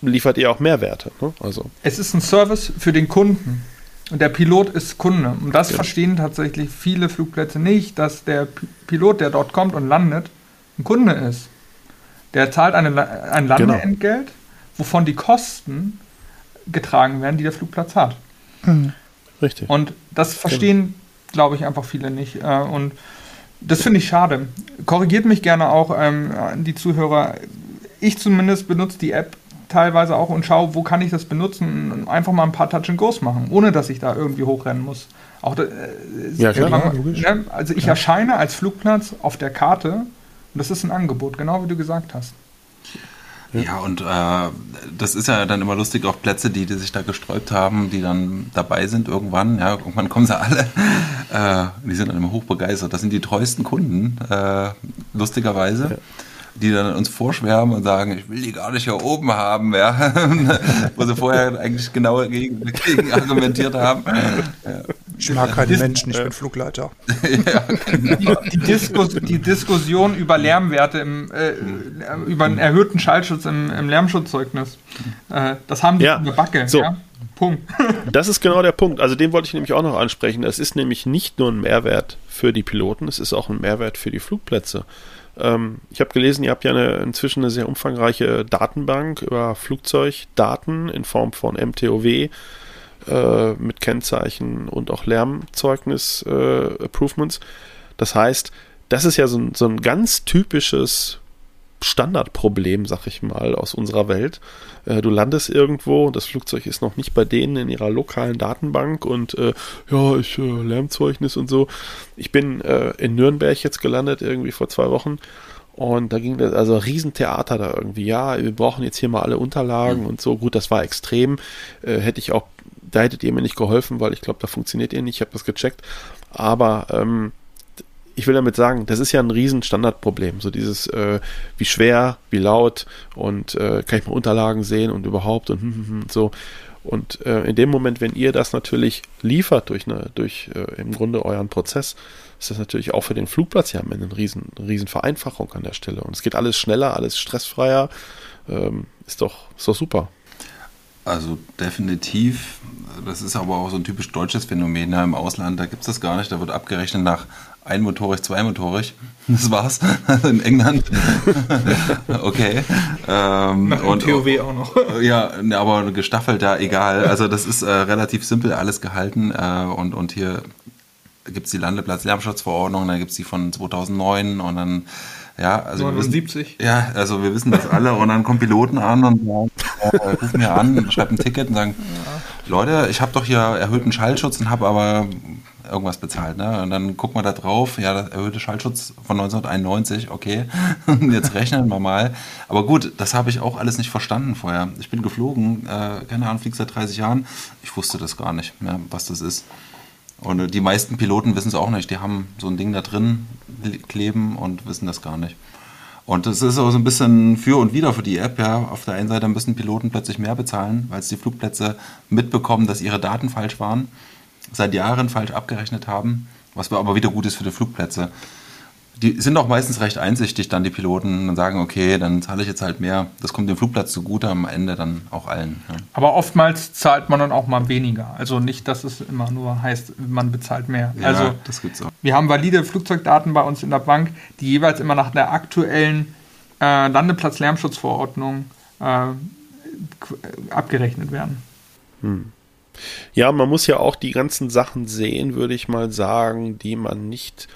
liefert ihr auch Mehrwerte. Ne? Also. Es ist ein Service für den Kunden. Und der Pilot ist Kunde. Und das ja. verstehen tatsächlich viele Flugplätze nicht, dass der Pilot, der dort kommt und landet, ein Kunde ist. Der zahlt eine, ein genau. Landeentgelt, genau. wovon die Kosten getragen werden, die der Flugplatz hat. Mhm. Richtig. Und das verstehen, genau. glaube ich, einfach viele nicht. Äh, und das finde ich schade. Korrigiert mich gerne auch ähm, die Zuhörer. Ich zumindest benutze die App teilweise auch und schaue, wo kann ich das benutzen und einfach mal ein paar Touch and Goes machen, ohne dass ich da irgendwie hochrennen muss. Auch da, äh, ja, klar, ja, ne? Also ich ja. erscheine als Flugplatz auf der Karte und das ist ein Angebot, genau wie du gesagt hast. Ja, und äh, das ist ja dann immer lustig, auch Plätze, die, die sich da gesträubt haben, die dann dabei sind irgendwann. Ja, irgendwann kommen sie alle. (laughs) Äh, die sind dann immer hochbegeistert. Das sind die treuesten Kunden, äh, lustigerweise. Ja die dann uns vorschwärmen und sagen, ich will die gar nicht hier oben haben, ja. (laughs) wo sie vorher eigentlich genau gegen, gegen argumentiert haben. Ja. Ich mag keine Menschen, ich bin Flugleiter. (laughs) ja, genau. die, die, Diskus, die, Diskussion über Lärmwerte, im, äh, über einen erhöhten Schallschutz im, im Lärmschutzzeugnis, äh, das haben die ja. Backe. So. Ja? Punkt. (laughs) das ist genau der Punkt. Also den wollte ich nämlich auch noch ansprechen. Es ist nämlich nicht nur ein Mehrwert für die Piloten, es ist auch ein Mehrwert für die Flugplätze. Ähm, ich habe gelesen, ihr habt ja eine, inzwischen eine sehr umfangreiche Datenbank über Flugzeugdaten in Form von MTOW äh, mit Kennzeichen und auch Lärmzeugnis-Approvements. Äh, das heißt, das ist ja so ein, so ein ganz typisches Standardproblem, sag ich mal, aus unserer Welt. Äh, du landest irgendwo, das Flugzeug ist noch nicht bei denen in ihrer lokalen Datenbank und äh, ja, ich äh, Lärmzeugnis und so. Ich bin äh, in Nürnberg jetzt gelandet, irgendwie vor zwei Wochen. Und da ging das, also Riesentheater da irgendwie, ja, wir brauchen jetzt hier mal alle Unterlagen mhm. und so. Gut, das war extrem. Äh, hätte ich auch, da hättet ihr mir nicht geholfen, weil ich glaube, da funktioniert ihr nicht. Ich habe das gecheckt. Aber ähm, ich will damit sagen, das ist ja ein riesen Standardproblem. So dieses, äh, wie schwer, wie laut und äh, kann ich mal Unterlagen sehen und überhaupt und, hm, hm, hm, so. Und äh, in dem Moment, wenn ihr das natürlich liefert durch, eine, durch äh, im Grunde euren Prozess, ist das natürlich auch für den Flugplatz ja eine riesen, riesen Vereinfachung an der Stelle. Und es geht alles schneller, alles stressfreier. Ähm, ist, doch, ist doch super. Also definitiv. Das ist aber auch so ein typisch deutsches Phänomen. Ja, Im Ausland, da gibt es das gar nicht. Da wird abgerechnet nach einmotorig, zweimotorig. (laughs) Das war's. (laughs) In England. (laughs) okay. Ähm, Nach und TOW auch noch. ja, aber gestaffelt, ja, egal. Also das ist äh, relativ simpel alles gehalten. Äh, und, und hier gibt es die Landeplatz-Lärmschutzverordnung, dann gibt es die von 2009 und dann ja, also 79. Wissen, ja, also wir wissen das alle und dann kommen Piloten an und sagen, äh, rufen mir an, schreiben ein Ticket und sagen, ja. Leute, ich habe doch hier erhöhten Schallschutz und habe aber irgendwas bezahlt. Ne? Und dann gucken wir da drauf, ja, der erhöhte Schallschutz von 1991, okay, (laughs) jetzt rechnen wir mal. Aber gut, das habe ich auch alles nicht verstanden vorher. Ich bin geflogen, äh, keine Ahnung, fliege seit 30 Jahren. Ich wusste das gar nicht, ja, was das ist. Und äh, die meisten Piloten wissen es auch nicht. Die haben so ein Ding da drin kleben und wissen das gar nicht. Und das ist auch so ein bisschen für und wieder für die App. Ja. Auf der einen Seite müssen Piloten plötzlich mehr bezahlen, weil es die Flugplätze mitbekommen, dass ihre Daten falsch waren, seit Jahren falsch abgerechnet haben, was aber wieder gut ist für die Flugplätze die sind auch meistens recht einsichtig, dann die Piloten und sagen, okay, dann zahle ich jetzt halt mehr. Das kommt dem Flugplatz zugute, am Ende dann auch allen. Ja. Aber oftmals zahlt man dann auch mal weniger. Also nicht, dass es immer nur heißt, man bezahlt mehr. Ja, also das gibt's auch. Wir haben valide Flugzeugdaten bei uns in der Bank, die jeweils immer nach der aktuellen äh, Landeplatz-Lärmschutzverordnung äh, abgerechnet werden. Hm. Ja, man muss ja auch die ganzen Sachen sehen, würde ich mal sagen, die man nicht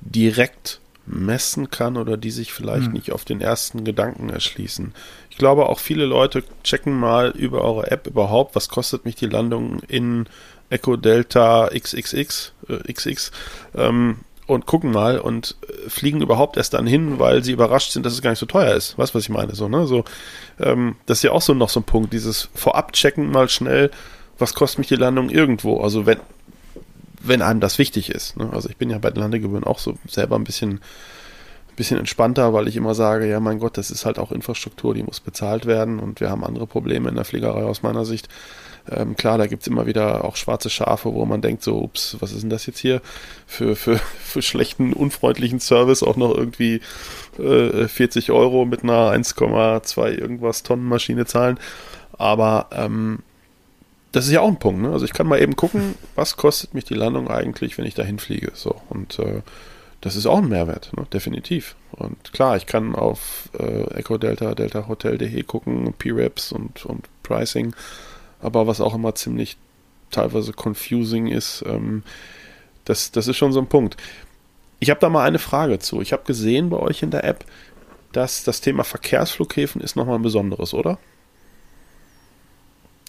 direkt messen kann oder die sich vielleicht hm. nicht auf den ersten Gedanken erschließen. Ich glaube auch viele Leute checken mal über eure App überhaupt, was kostet mich die Landung in Echo Delta XXX äh, XX ähm, und gucken mal und äh, fliegen überhaupt erst dann hin, weil sie überrascht sind, dass es gar nicht so teuer ist. Weißt du, was ich meine? So, ne? so, ähm, das ist ja auch so noch so ein Punkt, dieses Vorabchecken mal schnell, was kostet mich die Landung irgendwo. Also wenn, wenn einem das wichtig ist. Ne? Also ich bin ja bei den Landegebühren auch so selber ein bisschen, bisschen entspannter, weil ich immer sage, ja mein Gott, das ist halt auch Infrastruktur, die muss bezahlt werden und wir haben andere Probleme in der Fliegerei aus meiner Sicht. Ähm, klar, da gibt es immer wieder auch schwarze Schafe, wo man denkt, so, ups, was ist denn das jetzt hier für, für, (laughs) für schlechten, unfreundlichen Service auch noch irgendwie äh, 40 Euro mit einer 1,2 irgendwas Tonnen zahlen. Aber ähm, das ist ja auch ein Punkt. Ne? Also ich kann mal eben gucken, (laughs) was kostet mich die Landung eigentlich, wenn ich dahin fliege. So und äh, das ist auch ein Mehrwert, ne? definitiv. Und klar, ich kann auf äh, Echo Delta, Delta Hotel.de gucken, P-Raps und, und Pricing, aber was auch immer ziemlich teilweise confusing ist, ähm, das, das ist schon so ein Punkt. Ich habe da mal eine Frage zu. Ich habe gesehen bei euch in der App, dass das Thema Verkehrsflughäfen ist nochmal ein besonderes, oder?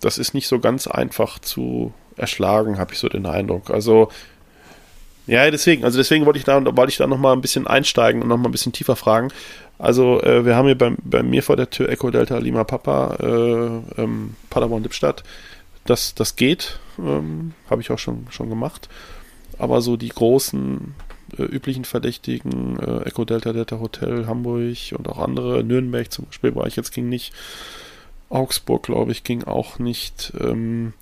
Das ist nicht so ganz einfach zu erschlagen, habe ich so den Eindruck. Also, ja, deswegen, also deswegen wollte ich da, wollte ich da nochmal ein bisschen einsteigen und nochmal ein bisschen tiefer fragen. Also, äh, wir haben hier bei, bei mir vor der Tür Echo Delta Lima Papa, äh, ähm, Paderborn Lippstadt. Das, das geht, ähm, habe ich auch schon, schon gemacht. Aber so die großen äh, üblichen Verdächtigen, äh, Echo Delta Delta Hotel Hamburg und auch andere, Nürnberg zum Beispiel war ich jetzt ging nicht. Augsburg, glaube ich, ging auch nicht. Ähm,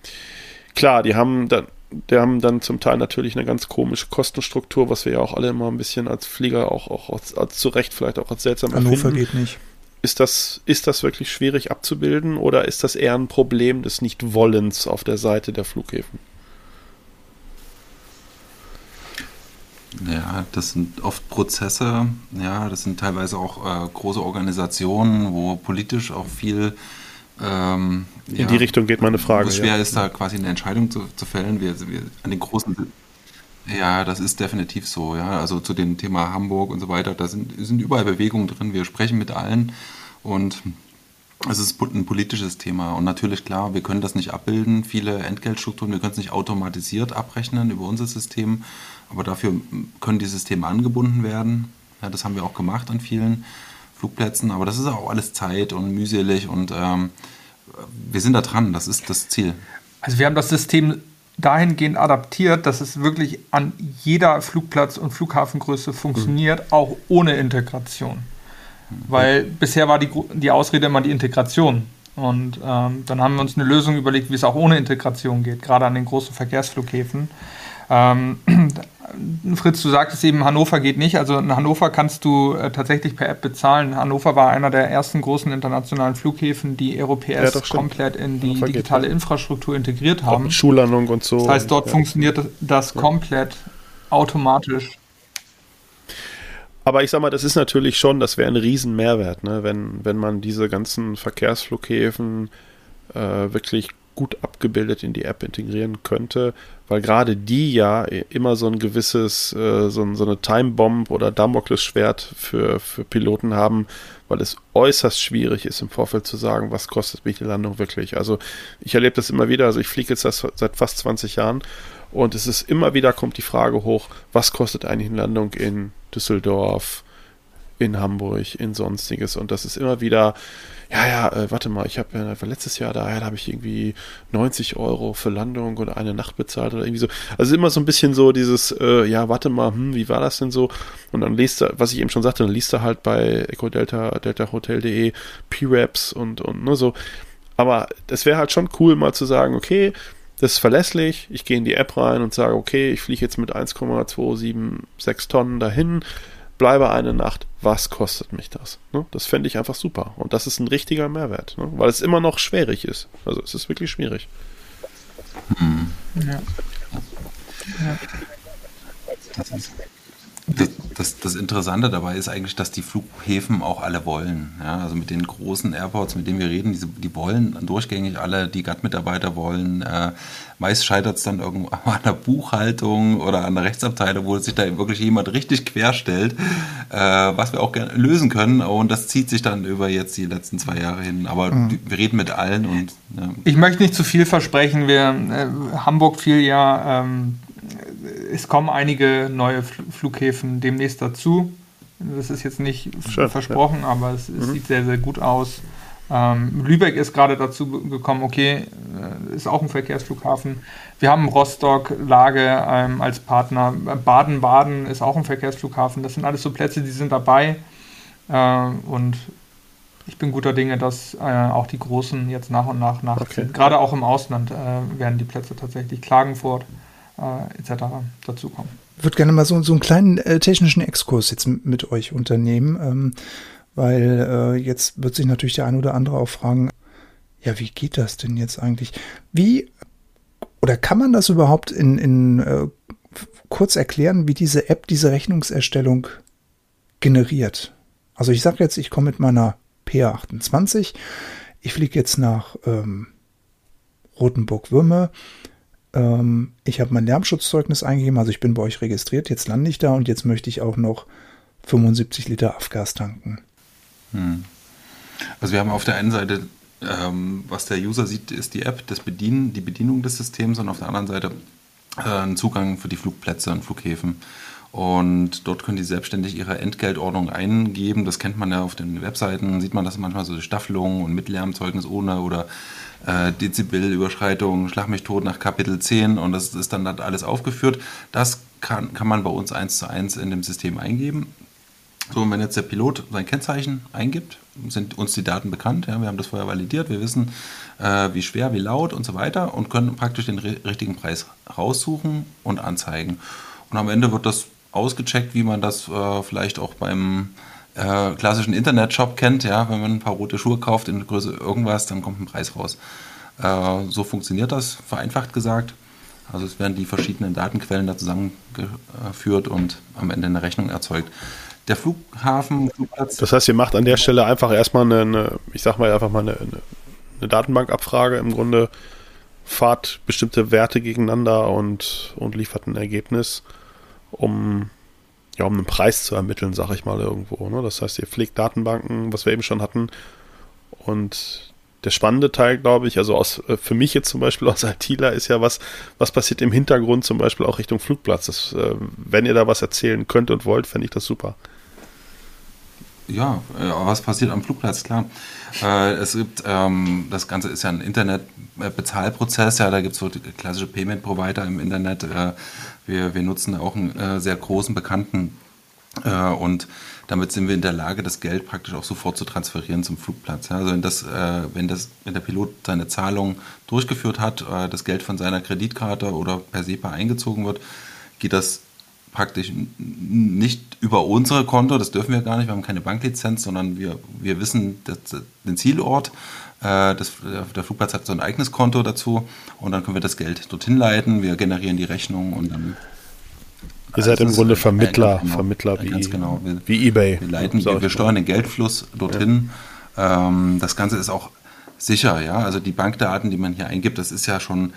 klar, die haben dann die haben dann zum Teil natürlich eine ganz komische Kostenstruktur, was wir ja auch alle immer ein bisschen als Flieger auch, auch als, als zu Recht vielleicht auch als seltsam Hannover empfinden. geht nicht. Ist das, ist das wirklich schwierig abzubilden oder ist das eher ein Problem des Nichtwollens auf der Seite der Flughäfen? Ja, das sind oft Prozesse, ja, das sind teilweise auch äh, große Organisationen, wo politisch auch viel ähm, in ja, die Richtung geht meine Frage. Wo schwer ja. ist da quasi eine Entscheidung zu, zu fällen. Wir, wir, an den großen ja, das ist definitiv so. Ja, also zu dem Thema Hamburg und so weiter, da sind, sind überall Bewegungen drin. Wir sprechen mit allen und es ist ein politisches Thema. Und natürlich, klar, wir können das nicht abbilden, viele Entgeltstrukturen, wir können es nicht automatisiert abrechnen über unser System, aber dafür können die Systeme angebunden werden. Ja, das haben wir auch gemacht an vielen Flugplätzen, aber das ist auch alles Zeit und mühselig und ähm, wir sind da dran, das ist das Ziel. Also wir haben das System dahingehend adaptiert, dass es wirklich an jeder Flugplatz- und Flughafengröße funktioniert, mhm. auch ohne Integration. Weil bisher war die, die Ausrede immer die Integration. Und ähm, dann haben wir uns eine Lösung überlegt, wie es auch ohne Integration geht, gerade an den großen Verkehrsflughäfen. Ähm, (clears throat) Fritz, du sagtest eben, Hannover geht nicht. Also in Hannover kannst du äh, tatsächlich per App bezahlen. Hannover war einer der ersten großen internationalen Flughäfen, die Europäer ja, komplett in die Hannover digitale geht, Infrastruktur integriert haben. Auch mit Schullandung und so. Das heißt, dort ja. funktioniert das komplett automatisch. Aber ich sag mal, das ist natürlich schon, das wäre ein Riesenmehrwert, ne? wenn, wenn man diese ganzen Verkehrsflughäfen äh, wirklich gut abgebildet in die App integrieren könnte, weil gerade die ja immer so ein gewisses, äh, so, so, eine Timebomb oder Damoklesschwert für, für Piloten haben, weil es äußerst schwierig ist im Vorfeld zu sagen, was kostet mich die Landung wirklich. Also ich erlebe das immer wieder, also ich fliege jetzt seit fast 20 Jahren und es ist immer wieder kommt die Frage hoch, was kostet eigentlich eine Landung in Düsseldorf, in Hamburg, in sonstiges und das ist immer wieder ja, ja, äh, warte mal, ich habe äh, letztes Jahr da, ja, da habe ich irgendwie 90 Euro für Landung oder eine Nacht bezahlt oder irgendwie so. Also immer so ein bisschen so dieses, äh, ja, warte mal, hm, wie war das denn so? Und dann liest er, was ich eben schon sagte, dann liest er halt bei EcoDelta, deltahotel.de P-Raps und, und ne, so. Aber das wäre halt schon cool, mal zu sagen, okay, das ist verlässlich, ich gehe in die App rein und sage, okay, ich fliege jetzt mit 1,276 Tonnen dahin, bleibe eine Nacht, was kostet mich das? Ne? Das fände ich einfach super. Und das ist ein richtiger Mehrwert, ne? weil es immer noch schwierig ist. Also es ist wirklich schwierig. Hm. Ja. ja. Das ist das, das, das, Interessante dabei ist eigentlich, dass die Flughäfen auch alle wollen. Ja, also mit den großen Airports, mit denen wir reden, die, die wollen durchgängig alle, die GATT-Mitarbeiter wollen. Äh, meist scheitert es dann irgendwo (laughs) an der Buchhaltung oder an der Rechtsabteilung, wo sich da wirklich jemand richtig querstellt, äh, was wir auch gerne lösen können. Und das zieht sich dann über jetzt die letzten zwei Jahre hin. Aber mhm. wir reden mit allen und. Ja. Ich möchte nicht zu viel versprechen. Wir, äh, Hamburg fiel ja. Ähm, es kommen einige neue Flughäfen demnächst dazu. Das ist jetzt nicht Schön, versprochen, ja. aber es, es mhm. sieht sehr, sehr gut aus. Ähm, Lübeck ist gerade dazu gekommen, okay, äh, ist auch ein Verkehrsflughafen. Wir haben Rostock, Lage ähm, als Partner. Baden-Baden ist auch ein Verkehrsflughafen. Das sind alles so Plätze, die sind dabei. Äh, und ich bin guter Dinge, dass äh, auch die Großen jetzt nach und nach nachziehen. Okay. Gerade auch im Ausland äh, werden die Plätze tatsächlich Klagenfurt äh, etc. dazukommen. Ich würde gerne mal so, so einen kleinen äh, technischen Exkurs jetzt mit euch unternehmen, ähm, weil äh, jetzt wird sich natürlich der ein oder andere auch fragen, ja, wie geht das denn jetzt eigentlich? Wie oder kann man das überhaupt in, in äh, kurz erklären, wie diese App diese Rechnungserstellung generiert? Also ich sage jetzt, ich komme mit meiner PA28, ich fliege jetzt nach ähm, Rotenburg-Würme, ähm, ich habe mein Lärmschutzzeugnis eingegeben, also ich bin bei euch registriert, jetzt lande ich da und jetzt möchte ich auch noch 75 Liter Afgas tanken. Hm. Also wir haben auf der einen Seite, ähm, was der User sieht, ist die App, das Bedienen, die Bedienung des Systems und auf der anderen Seite äh, ein Zugang für die Flugplätze und Flughäfen. Und dort können die selbstständig ihre Entgeltordnung eingeben. Das kennt man ja auf den Webseiten, sieht man das manchmal so Staffelungen und mit Lärmzeugnis ohne oder äh, Dezibelüberschreitung, Schlag mich tot nach Kapitel 10 und das ist dann alles aufgeführt. Das kann, kann man bei uns eins zu eins in dem System eingeben. So, und wenn jetzt der Pilot sein Kennzeichen eingibt, sind uns die Daten bekannt. Ja, wir haben das vorher validiert. Wir wissen, äh, wie schwer, wie laut und so weiter und können praktisch den richtigen Preis raussuchen und anzeigen. Und am Ende wird das ausgecheckt, wie man das äh, vielleicht auch beim äh, klassischen Internetshop kennt. Ja, wenn man ein paar rote Schuhe kauft in Größe irgendwas, dann kommt ein Preis raus. Äh, so funktioniert das, vereinfacht gesagt. Also es werden die verschiedenen Datenquellen da zusammengeführt und am Ende eine Rechnung erzeugt. Der Flughafen, Flugplatz. Das heißt, ihr macht an der Stelle einfach erstmal eine, eine ich sag mal einfach mal eine, eine, eine Datenbankabfrage im Grunde, fahrt bestimmte Werte gegeneinander und, und liefert ein Ergebnis, um ja, um einen Preis zu ermitteln, sag ich mal irgendwo. Ne? Das heißt, ihr pflegt Datenbanken, was wir eben schon hatten, und der spannende Teil, glaube ich, also aus, äh, für mich jetzt zum Beispiel aus ITler ist ja was, was passiert im Hintergrund zum Beispiel auch Richtung Flugplatz. Das, äh, wenn ihr da was erzählen könnt und wollt, fände ich das super. Ja, äh, was passiert am Flugplatz, klar. es gibt, ähm, das Ganze ist ja ein Internet-Bezahlprozess, ja, da gibt es so klassische Payment-Provider im Internet. Wir, wir nutzen auch einen sehr großen, bekannten und damit sind wir in der Lage, das Geld praktisch auch sofort zu transferieren zum Flugplatz. Ja, also wenn, das, äh, wenn, das, wenn der Pilot seine Zahlung durchgeführt hat, äh, das Geld von seiner Kreditkarte oder per SEPA eingezogen wird, geht das praktisch nicht über unsere Konto, das dürfen wir gar nicht, wir haben keine Banklizenz, sondern wir, wir wissen das, den Zielort. Äh, das, der Flugplatz hat so ein eigenes Konto dazu und dann können wir das Geld dorthin leiten, wir generieren die Rechnung und dann Ihr seid im Grunde Vermittler, genau, Vermittler wie, genau. wir, wie eBay. Wir, leiten, wir, wir steuern den Geldfluss dorthin. Ja. Ähm, das Ganze ist auch sicher, ja. Also die Bankdaten, die man hier eingibt, das ist ja schon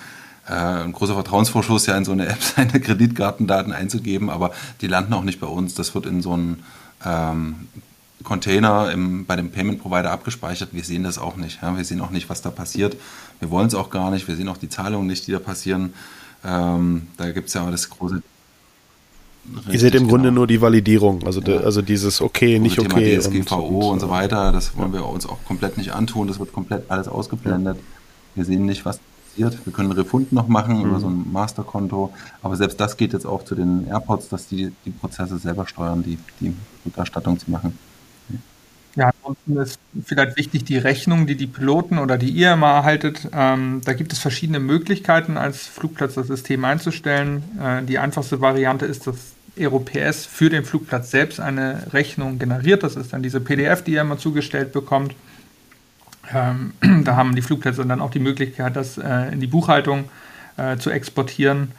äh, ein großer Vertrauensvorschuss, ja in so eine (laughs) App seine Kreditkartendaten einzugeben, aber die landen auch nicht bei uns. Das wird in so einen ähm, Container im, bei dem Payment Provider abgespeichert. Wir sehen das auch nicht. Ja? Wir sehen auch nicht, was da passiert. Wir wollen es auch gar nicht. Wir sehen auch die Zahlungen nicht, die da passieren. Ähm, da gibt es ja auch das große Richtig, Ihr seht im Grunde genau. nur die Validierung, also, ja. de, also dieses okay, nicht Thema okay. DSGVO und, und, und, so weiter, das wollen wir uns auch komplett nicht antun, das wird komplett alles ausgeblendet. Wir sehen nicht, was passiert. Wir können Refund noch machen mhm. über so ein Masterkonto, aber selbst das geht jetzt auch zu den Airports, dass die die Prozesse selber steuern, die, die Rückerstattung zu machen. Ja, ansonsten ist vielleicht wichtig die Rechnung, die die Piloten oder die ihr immer erhaltet. Ähm, da gibt es verschiedene Möglichkeiten, als Flugplatz das System einzustellen. Äh, die einfachste Variante ist, dass Aerops für den Flugplatz selbst eine Rechnung generiert. Das ist dann diese PDF, die ihr immer zugestellt bekommt. Ähm, (clears throat) da haben die Flugplätze dann auch die Möglichkeit, das äh, in die Buchhaltung äh, zu exportieren.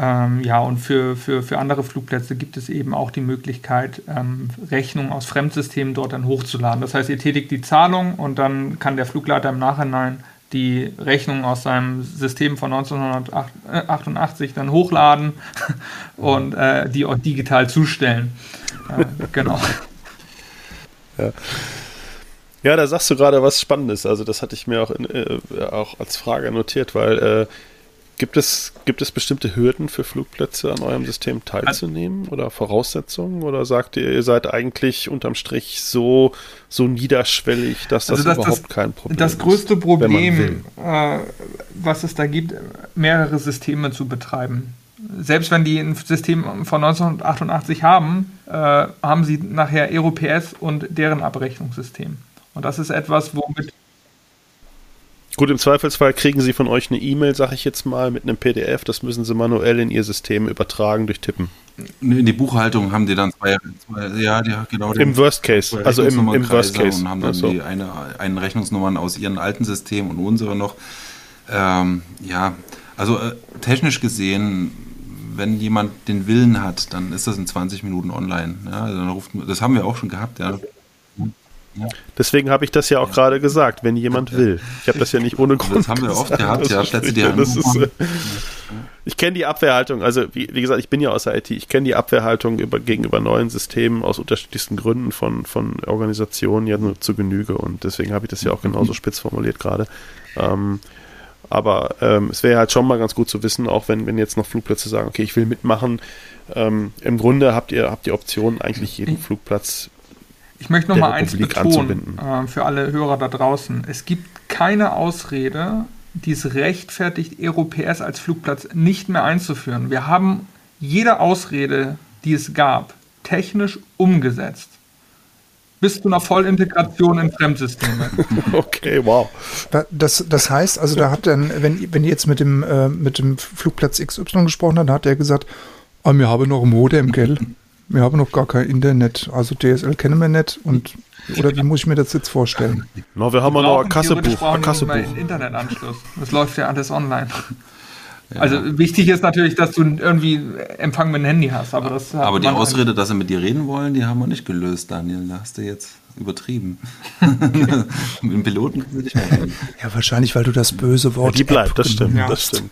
Ähm, ja, und für, für, für andere Flugplätze gibt es eben auch die Möglichkeit, ähm, Rechnungen aus Fremdsystemen dort dann hochzuladen. Das heißt, ihr tätigt die Zahlung und dann kann der Flugleiter im Nachhinein die Rechnung aus seinem System von 1988 dann hochladen (laughs) und äh, die auch digital zustellen. Äh, (laughs) genau. Ja. ja. da sagst du gerade was Spannendes. Also das hatte ich mir auch, in, äh, auch als Frage notiert, weil äh, Gibt es, gibt es bestimmte Hürden für Flugplätze an eurem System teilzunehmen oder Voraussetzungen? Oder sagt ihr, ihr seid eigentlich unterm Strich so, so niederschwellig, dass das, also das überhaupt das, kein Problem ist? Das größte Problem, äh, was es da gibt, mehrere Systeme zu betreiben. Selbst wenn die ein System von 1988 haben, äh, haben sie nachher EuroPS und deren Abrechnungssystem. Und das ist etwas, womit Gut, im Zweifelsfall kriegen Sie von euch eine E-Mail, sage ich jetzt mal, mit einem PDF. Das müssen Sie manuell in Ihr System übertragen durch Tippen. In die Buchhaltung haben die dann zwei, zwei ja, die, genau. Im Worst Case, also im, im Worst Case. Und haben dann also. die eine, eine Rechnungsnummern aus ihren alten Systemen und unsere noch. Ähm, ja, also äh, technisch gesehen, wenn jemand den Willen hat, dann ist das in 20 Minuten online. Ja, also dann ruft, das haben wir auch schon gehabt, ja. Deswegen habe ich das ja auch ja. gerade gesagt, wenn jemand will. Ich habe das ja nicht ohne Grund. Das haben wir oft gehabt, ja, stellst dir das ist, äh, Ich kenne die Abwehrhaltung, also wie, wie, gesagt, ich bin ja aus der IT, ich kenne die Abwehrhaltung über, gegenüber neuen Systemen aus unterschiedlichsten Gründen von, von Organisationen ja nur zu Genüge und deswegen habe ich das ja auch genauso spitz formuliert gerade. Ähm, aber ähm, es wäre halt schon mal ganz gut zu wissen, auch wenn, wenn jetzt noch Flugplätze sagen, okay, ich will mitmachen. Ähm, Im Grunde habt ihr habt die Option, eigentlich jeden Flugplatz ich möchte noch mal eins betonen äh, für alle Hörer da draußen. Es gibt keine Ausrede, die es rechtfertigt, EuroPS als Flugplatz nicht mehr einzuführen. Wir haben jede Ausrede, die es gab, technisch umgesetzt. Bis zu einer Vollintegration in Fremdsysteme. (laughs) Okay, wow. Das, das heißt, also da hat dann, wenn, wenn ihr jetzt mit dem, äh, mit dem Flugplatz XY gesprochen hat, hat er gesagt, ah, wir haben noch ein Modem, gell? Wir haben noch gar kein Internet. Also DSL kennen wir nicht und oder wie muss ich mir das jetzt vorstellen? No, wir haben ja noch ein Kassebuch. Ein Kassebuch. Internetanschluss. Das läuft ja alles online. Ja. Also wichtig ist natürlich, dass du irgendwie Empfang mit dem Handy hast. Aber, das aber die Ausrede, dass sie mit dir reden wollen, die haben wir nicht gelöst, Daniel. Da hast du jetzt übertrieben. (laughs) (laughs) mit dem Piloten kannst du nicht mehr reden. Ja, wahrscheinlich, weil du das böse Wort. Ja, die bleibt, das stimmt, ja. das stimmt.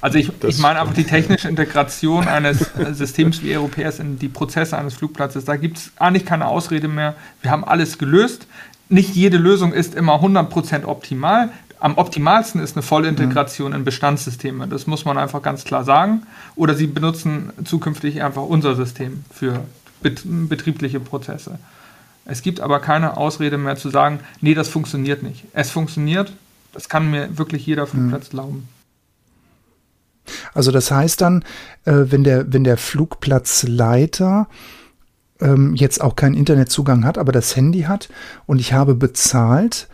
Also ich, ich meine einfach die technische Integration (laughs) eines Systems wie Europäers in die Prozesse eines Flugplatzes. Da gibt es eigentlich keine Ausrede mehr. Wir haben alles gelöst. Nicht jede Lösung ist immer 100% optimal am optimalsten ist eine Vollintegration mhm. in Bestandssysteme. Das muss man einfach ganz klar sagen. Oder sie benutzen zukünftig einfach unser System für bet betriebliche Prozesse. Es gibt aber keine Ausrede mehr zu sagen, nee, das funktioniert nicht. Es funktioniert, das kann mir wirklich jeder Flugplatz mhm. glauben. Also das heißt dann, äh, wenn, der, wenn der Flugplatzleiter ähm, jetzt auch keinen Internetzugang hat, aber das Handy hat und ich habe bezahlt,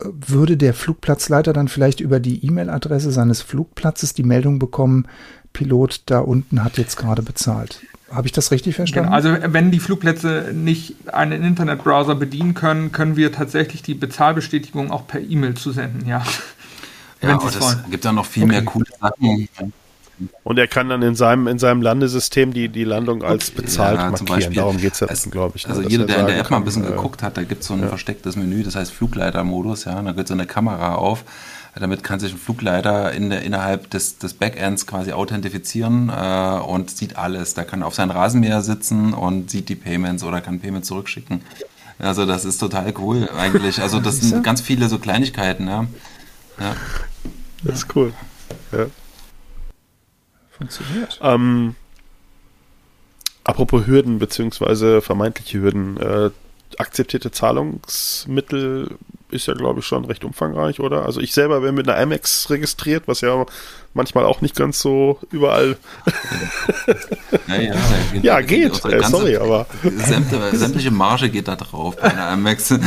würde der Flugplatzleiter dann vielleicht über die E-Mail-Adresse seines Flugplatzes die Meldung bekommen, Pilot da unten hat jetzt gerade bezahlt. Habe ich das richtig verstanden? Genau, also wenn die Flugplätze nicht einen Internetbrowser bedienen können, können wir tatsächlich die Bezahlbestätigung auch per E-Mail zusenden, ja. (laughs) Ja, aber es gibt dann noch viel okay. mehr coole Sachen. Und er kann dann in seinem, in seinem Landesystem die, die Landung als bezahlt ja, markieren. Beispiel, Darum geht es ja, glaube ich. Ne, also jeder, der in der App mal ein bisschen kann, geguckt hat, da gibt es so ein ja. verstecktes Menü, das heißt Flugleitermodus, ja, da geht so eine Kamera auf. Damit kann sich ein Flugleiter in der, innerhalb des, des Backends quasi authentifizieren äh, und sieht alles. Da kann auf seinem Rasenmäher sitzen und sieht die Payments oder kann Payments zurückschicken. Also das ist total cool eigentlich. Also das (laughs) sind ganz viele so Kleinigkeiten, ja. ja. Das ist cool. Ja. Funktioniert. Ähm, apropos Hürden beziehungsweise vermeintliche Hürden. Äh, akzeptierte Zahlungsmittel ist ja, glaube ich, schon recht umfangreich, oder? Also ich selber bin mit einer Amex registriert, was ja manchmal auch nicht ganz so überall. (laughs) (laughs) ja, ja, geht, ja, geht. Äh, sorry, aber. Sämtliche Marge geht da drauf bei einer Amex. (laughs)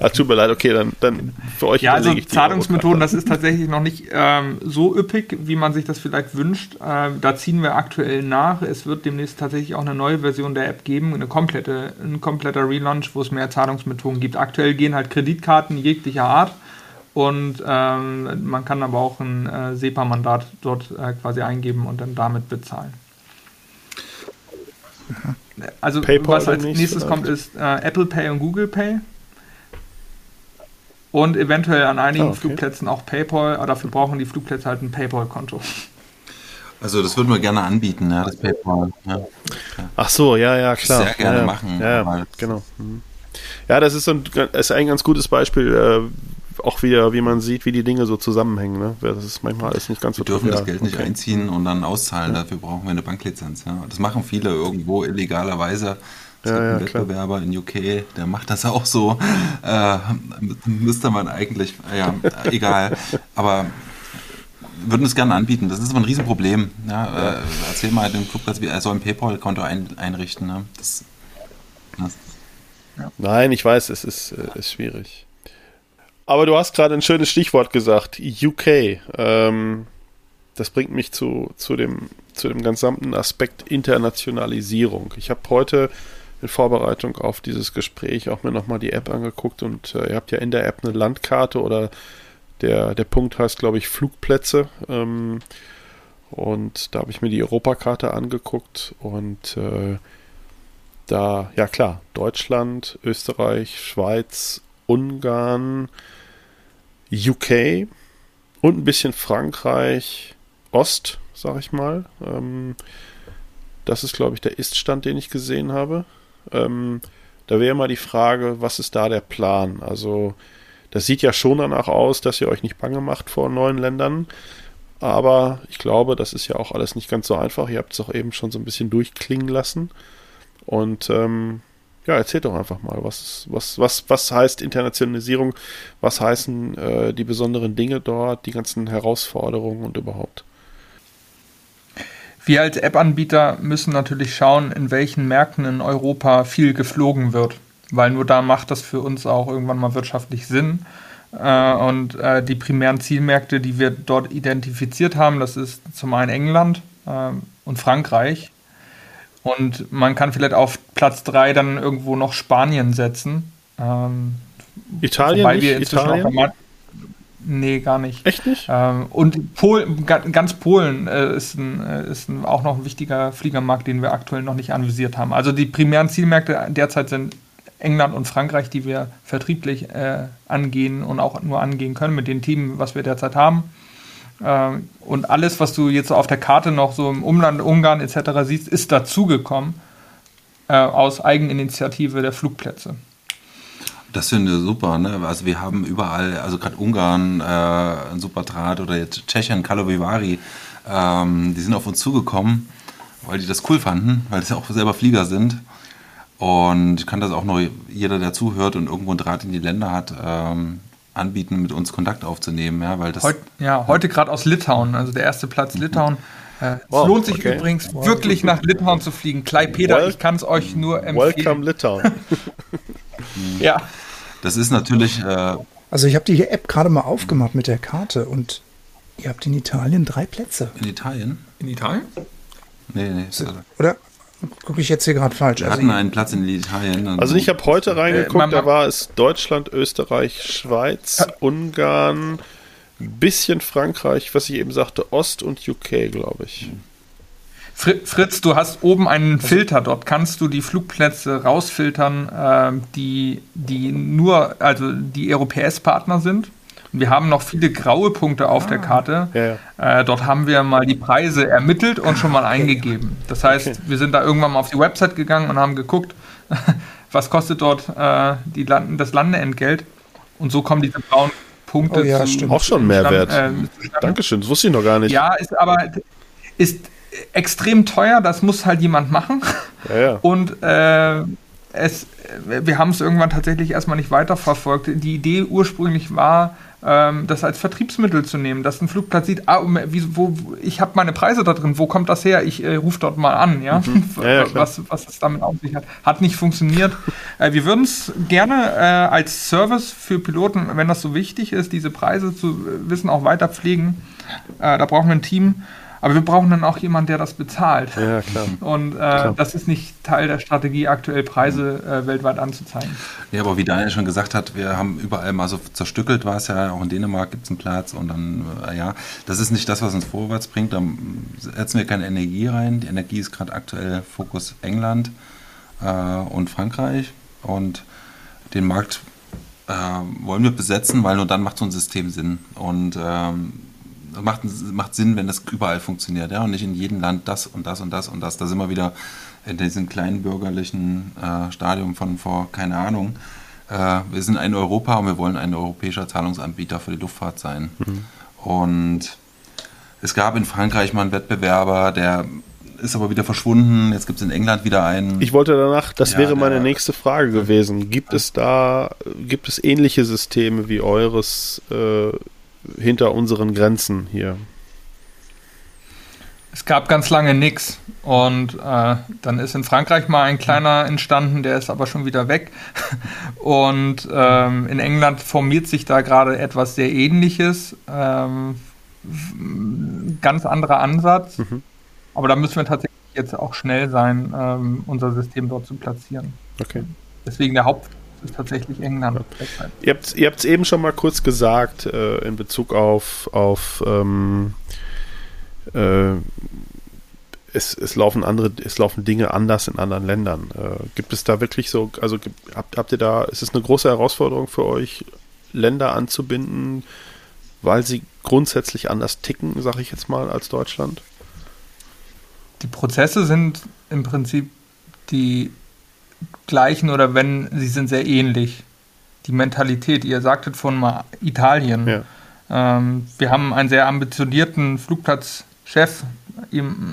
Ach, tut mir leid, okay, dann, dann für euch. Ja, also Zahlungsmethoden, das ist tatsächlich noch nicht ähm, so üppig, wie man sich das vielleicht wünscht. Ähm, da ziehen wir aktuell nach. Es wird demnächst tatsächlich auch eine neue Version der App geben, eine komplette, ein kompletter Relaunch, wo es mehr Zahlungsmethoden gibt. Aktuell gehen halt Kreditkarten jeglicher Art. Und ähm, man kann aber auch ein äh, SEPA-Mandat dort äh, quasi eingeben und dann damit bezahlen. Also PayPal was als nächstes kommt, ist äh, Apple Pay und Google Pay und eventuell an einigen ah, okay. Flugplätzen auch PayPal, dafür brauchen die Flugplätze halt ein PayPal-Konto. Also das würden wir gerne anbieten, ja, das PayPal. Ja. Ach so, ja, ja, klar. Sehr gerne ja, machen. Ja, genau. Mhm. Ja, das ist, ein, ist ein ganz gutes Beispiel, äh, auch wieder, wie man sieht, wie die Dinge so zusammenhängen. Ne? Das ist manchmal alles nicht ganz wir so Wir dürfen das Geld nicht einziehen und dann auszahlen, dafür brauchen wir eine Banklizenz. Ja. Das machen viele irgendwo illegalerweise. Es ja, gibt einen ja, Wettbewerber klar. in UK, der macht das auch so. Äh, müsste man eigentlich, ja, (laughs) egal. Aber würden es gerne anbieten. Das ist aber ein Riesenproblem. Ja, äh, erzähl mal dem Flugplatz, wie er soll ein PayPal-Konto ein, einrichten. Ne? Das, das, ja. Nein, ich weiß, es ist, äh, ist schwierig. Aber du hast gerade ein schönes Stichwort gesagt, UK. Ähm, das bringt mich zu, zu, dem, zu dem gesamten Aspekt Internationalisierung. Ich habe heute in Vorbereitung auf dieses Gespräch auch mir nochmal die App angeguckt und äh, ihr habt ja in der App eine Landkarte oder der, der Punkt heißt, glaube ich, Flugplätze. Ähm, und da habe ich mir die Europakarte angeguckt und äh, da, ja klar, Deutschland, Österreich, Schweiz, Ungarn, UK und ein bisschen Frankreich, Ost, sag ich mal. Ähm, das ist, glaube ich, der Ist-Stand, den ich gesehen habe. Ähm, da wäre mal die Frage, was ist da der Plan? Also, das sieht ja schon danach aus, dass ihr euch nicht bange macht vor neuen Ländern. Aber ich glaube, das ist ja auch alles nicht ganz so einfach. Ihr habt es auch eben schon so ein bisschen durchklingen lassen. Und ähm, ja, erzählt doch einfach mal, was, was, was, was heißt Internationalisierung? Was heißen äh, die besonderen Dinge dort, die ganzen Herausforderungen und überhaupt? Wir als App-Anbieter müssen natürlich schauen, in welchen Märkten in Europa viel geflogen wird, weil nur da macht das für uns auch irgendwann mal wirtschaftlich Sinn. Äh, und äh, die primären Zielmärkte, die wir dort identifiziert haben, das ist zum einen England äh, und Frankreich. Und man kann vielleicht auf Platz 3 dann irgendwo noch Spanien setzen. Ähm, Italien nicht? Italien? Nee, gar nicht. Echt nicht? Ähm, und Polen, ganz Polen äh, ist, ein, äh, ist ein, auch noch ein wichtiger Fliegermarkt, den wir aktuell noch nicht anvisiert haben. Also die primären Zielmärkte derzeit sind England und Frankreich, die wir vertrieblich äh, angehen und auch nur angehen können mit den Teams, was wir derzeit haben. Äh, und alles, was du jetzt auf der Karte noch so im Umland, Ungarn etc. siehst, ist dazugekommen äh, aus Eigeninitiative der Flugplätze. Das finde ich super. Ne? Also wir haben überall, also gerade Ungarn, äh, ein super Draht oder jetzt Tschechien, Kalovivari, ähm, die sind auf uns zugekommen, weil die das cool fanden, weil sie auch selber Flieger sind. Und ich kann das auch noch jeder, der zuhört und irgendwo einen Draht in die Länder hat, ähm, anbieten, mit uns Kontakt aufzunehmen. Ja, weil das, Heut, ja heute gerade aus Litauen, also der erste Platz mhm. Litauen. Äh, wow, es lohnt sich okay. übrigens wow. wirklich nach Litauen zu fliegen. Peter, well, ich kann es euch nur empfehlen. Welcome Litauen. (laughs) ja. Das ist natürlich. Äh also ich habe die App gerade mal aufgemacht mit der Karte und ihr habt in Italien drei Plätze. In Italien? In Italien? Nee, nee. Oder gucke ich jetzt hier gerade falsch? Wir also hatten einen Platz in Italien. Also ich habe heute reingeguckt, äh, da war es Deutschland, Österreich, Schweiz, ja. Ungarn, bisschen Frankreich, was ich eben sagte, Ost und UK, glaube ich. Mhm. Fritz, du hast oben einen Filter, dort kannst du die Flugplätze rausfiltern, äh, die, die nur, also die EuroPS-Partner sind. Wir haben noch viele graue Punkte auf ah. der Karte. Ja, ja. Äh, dort haben wir mal die Preise ermittelt und schon mal eingegeben. Das heißt, okay. wir sind da irgendwann mal auf die Website gegangen und haben geguckt, (laughs) was kostet dort äh, die Land das Landeentgelt. Und so kommen diese braunen Punkte. Oh, ja, stimmt. Auch schon Mehrwert. Äh, Dankeschön, das wusste ich noch gar nicht. Ja, ist aber ist extrem teuer, das muss halt jemand machen. Ja, ja. (laughs) Und äh, es, wir haben es irgendwann tatsächlich erstmal nicht weiterverfolgt. Die Idee ursprünglich war, ähm, das als Vertriebsmittel zu nehmen, dass ein Flugplatz sieht, ah, wie, wo, ich habe meine Preise da drin, wo kommt das her? Ich äh, rufe dort mal an, ja, mhm. (laughs) ja, was, was es damit auf sich hat. Hat nicht funktioniert. äh, wir würden es gerne äh, als Service für Piloten, wenn das so wichtig ist, diese Preise zu wissen, auch weiter pflegen. Äh, da brauchen wir ein Team aber wir brauchen dann auch jemanden, der das bezahlt. Ja, klar. (laughs) Und äh, klar. das ist nicht Teil der Strategie, aktuell Preise äh, weltweit anzuzeigen. Ja, aber wie Daniel schon gesagt hat, wir haben überall mal so zerstückelt, war es ja, auch in Dänemark gibt es einen Platz und dann, äh, ja, das ist nicht das, was uns vorwärts bringt. Da setzen wir keine Energie rein. Die Energie ist gerade aktuell Fokus England äh, und Frankreich und den Markt äh, wollen wir besetzen, weil nur dann macht so ein System Sinn. Und ähm, macht, macht Sinn, wenn das überall funktioniert, ja, und nicht in jedem Land das und das und das und das. Da sind wir wieder in diesem kleinen bürgerlichen äh, Stadium von vor, keine Ahnung. Äh, wir sind ein Europa und wir wollen ein europäischer Zahlungsanbieter für die Luftfahrt sein. Mhm. Und es gab in Frankreich mal einen Wettbewerber, der ist aber wieder verschwunden. Jetzt gibt es in England wieder einen. Ich wollte danach, das ja, wäre meine nächste Frage gewesen. Gibt es da, gibt es ähnliche Systeme wie eures äh, hinter unseren Grenzen hier? Es gab ganz lange nichts. Und äh, dann ist in Frankreich mal ein kleiner entstanden, der ist aber schon wieder weg. (laughs) Und ähm, in England formiert sich da gerade etwas sehr ähnliches. Ähm, ganz anderer Ansatz. Mhm. Aber da müssen wir tatsächlich jetzt auch schnell sein, ähm, unser System dort zu platzieren. Okay. Deswegen der Haupt ist tatsächlich England. Ja. Ihr habt es eben schon mal kurz gesagt äh, in Bezug auf, auf ähm, äh, es, es, laufen andere, es laufen Dinge anders in anderen Ländern. Äh, gibt es da wirklich so, also habt, habt ihr da, ist es eine große Herausforderung für euch, Länder anzubinden, weil sie grundsätzlich anders ticken, sage ich jetzt mal, als Deutschland? Die Prozesse sind im Prinzip die gleichen oder wenn sie sind sehr ähnlich. Die Mentalität, ihr sagtet von mal Italien. Ja. Ähm, wir haben einen sehr ambitionierten Flugplatzchef,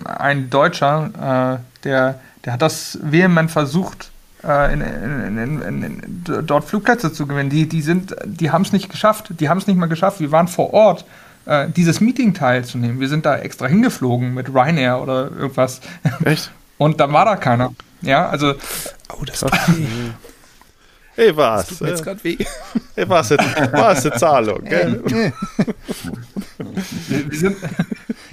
ein Deutscher, äh, der, der hat das vehement versucht, äh, in, in, in, dort Flugplätze zu gewinnen. Die, die, die haben es nicht geschafft. Die haben es nicht mal geschafft. Wir waren vor Ort äh, dieses Meeting teilzunehmen. Wir sind da extra hingeflogen mit Ryanair oder irgendwas. Echt? (laughs) Und dann war da keiner. Ja, also. Oh, das tut Hey, was? Das tut mir jetzt gerade weh. Hey, was? Was eine Zahlung, (laughs) gell? (laughs) wir sind,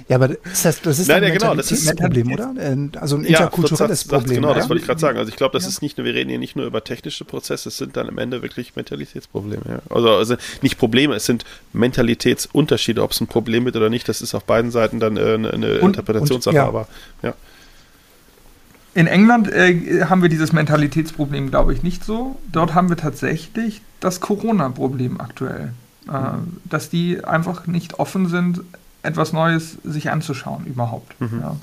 ja, aber das, heißt, das ist nein, ja, genau, das ist ein Problem, oder? Ähm, also ein interkulturelles ja, Problem. Genau, das wollte ich gerade sagen. Also ich glaube, das ja. ist nicht nur, wir reden hier nicht nur über technische Prozesse, es sind dann am Ende wirklich Mentalitätsprobleme. Ja. Also, also nicht Probleme, es sind Mentalitätsunterschiede. Ob es ein Problem wird oder nicht, das ist auf beiden Seiten dann äh, eine, eine und, Interpretationssache. Und, aber ja. In England äh, haben wir dieses Mentalitätsproblem, glaube ich, nicht so. Dort haben wir tatsächlich das Corona-Problem aktuell. Äh, dass die einfach nicht offen sind, etwas Neues sich anzuschauen überhaupt. Mhm. Ja.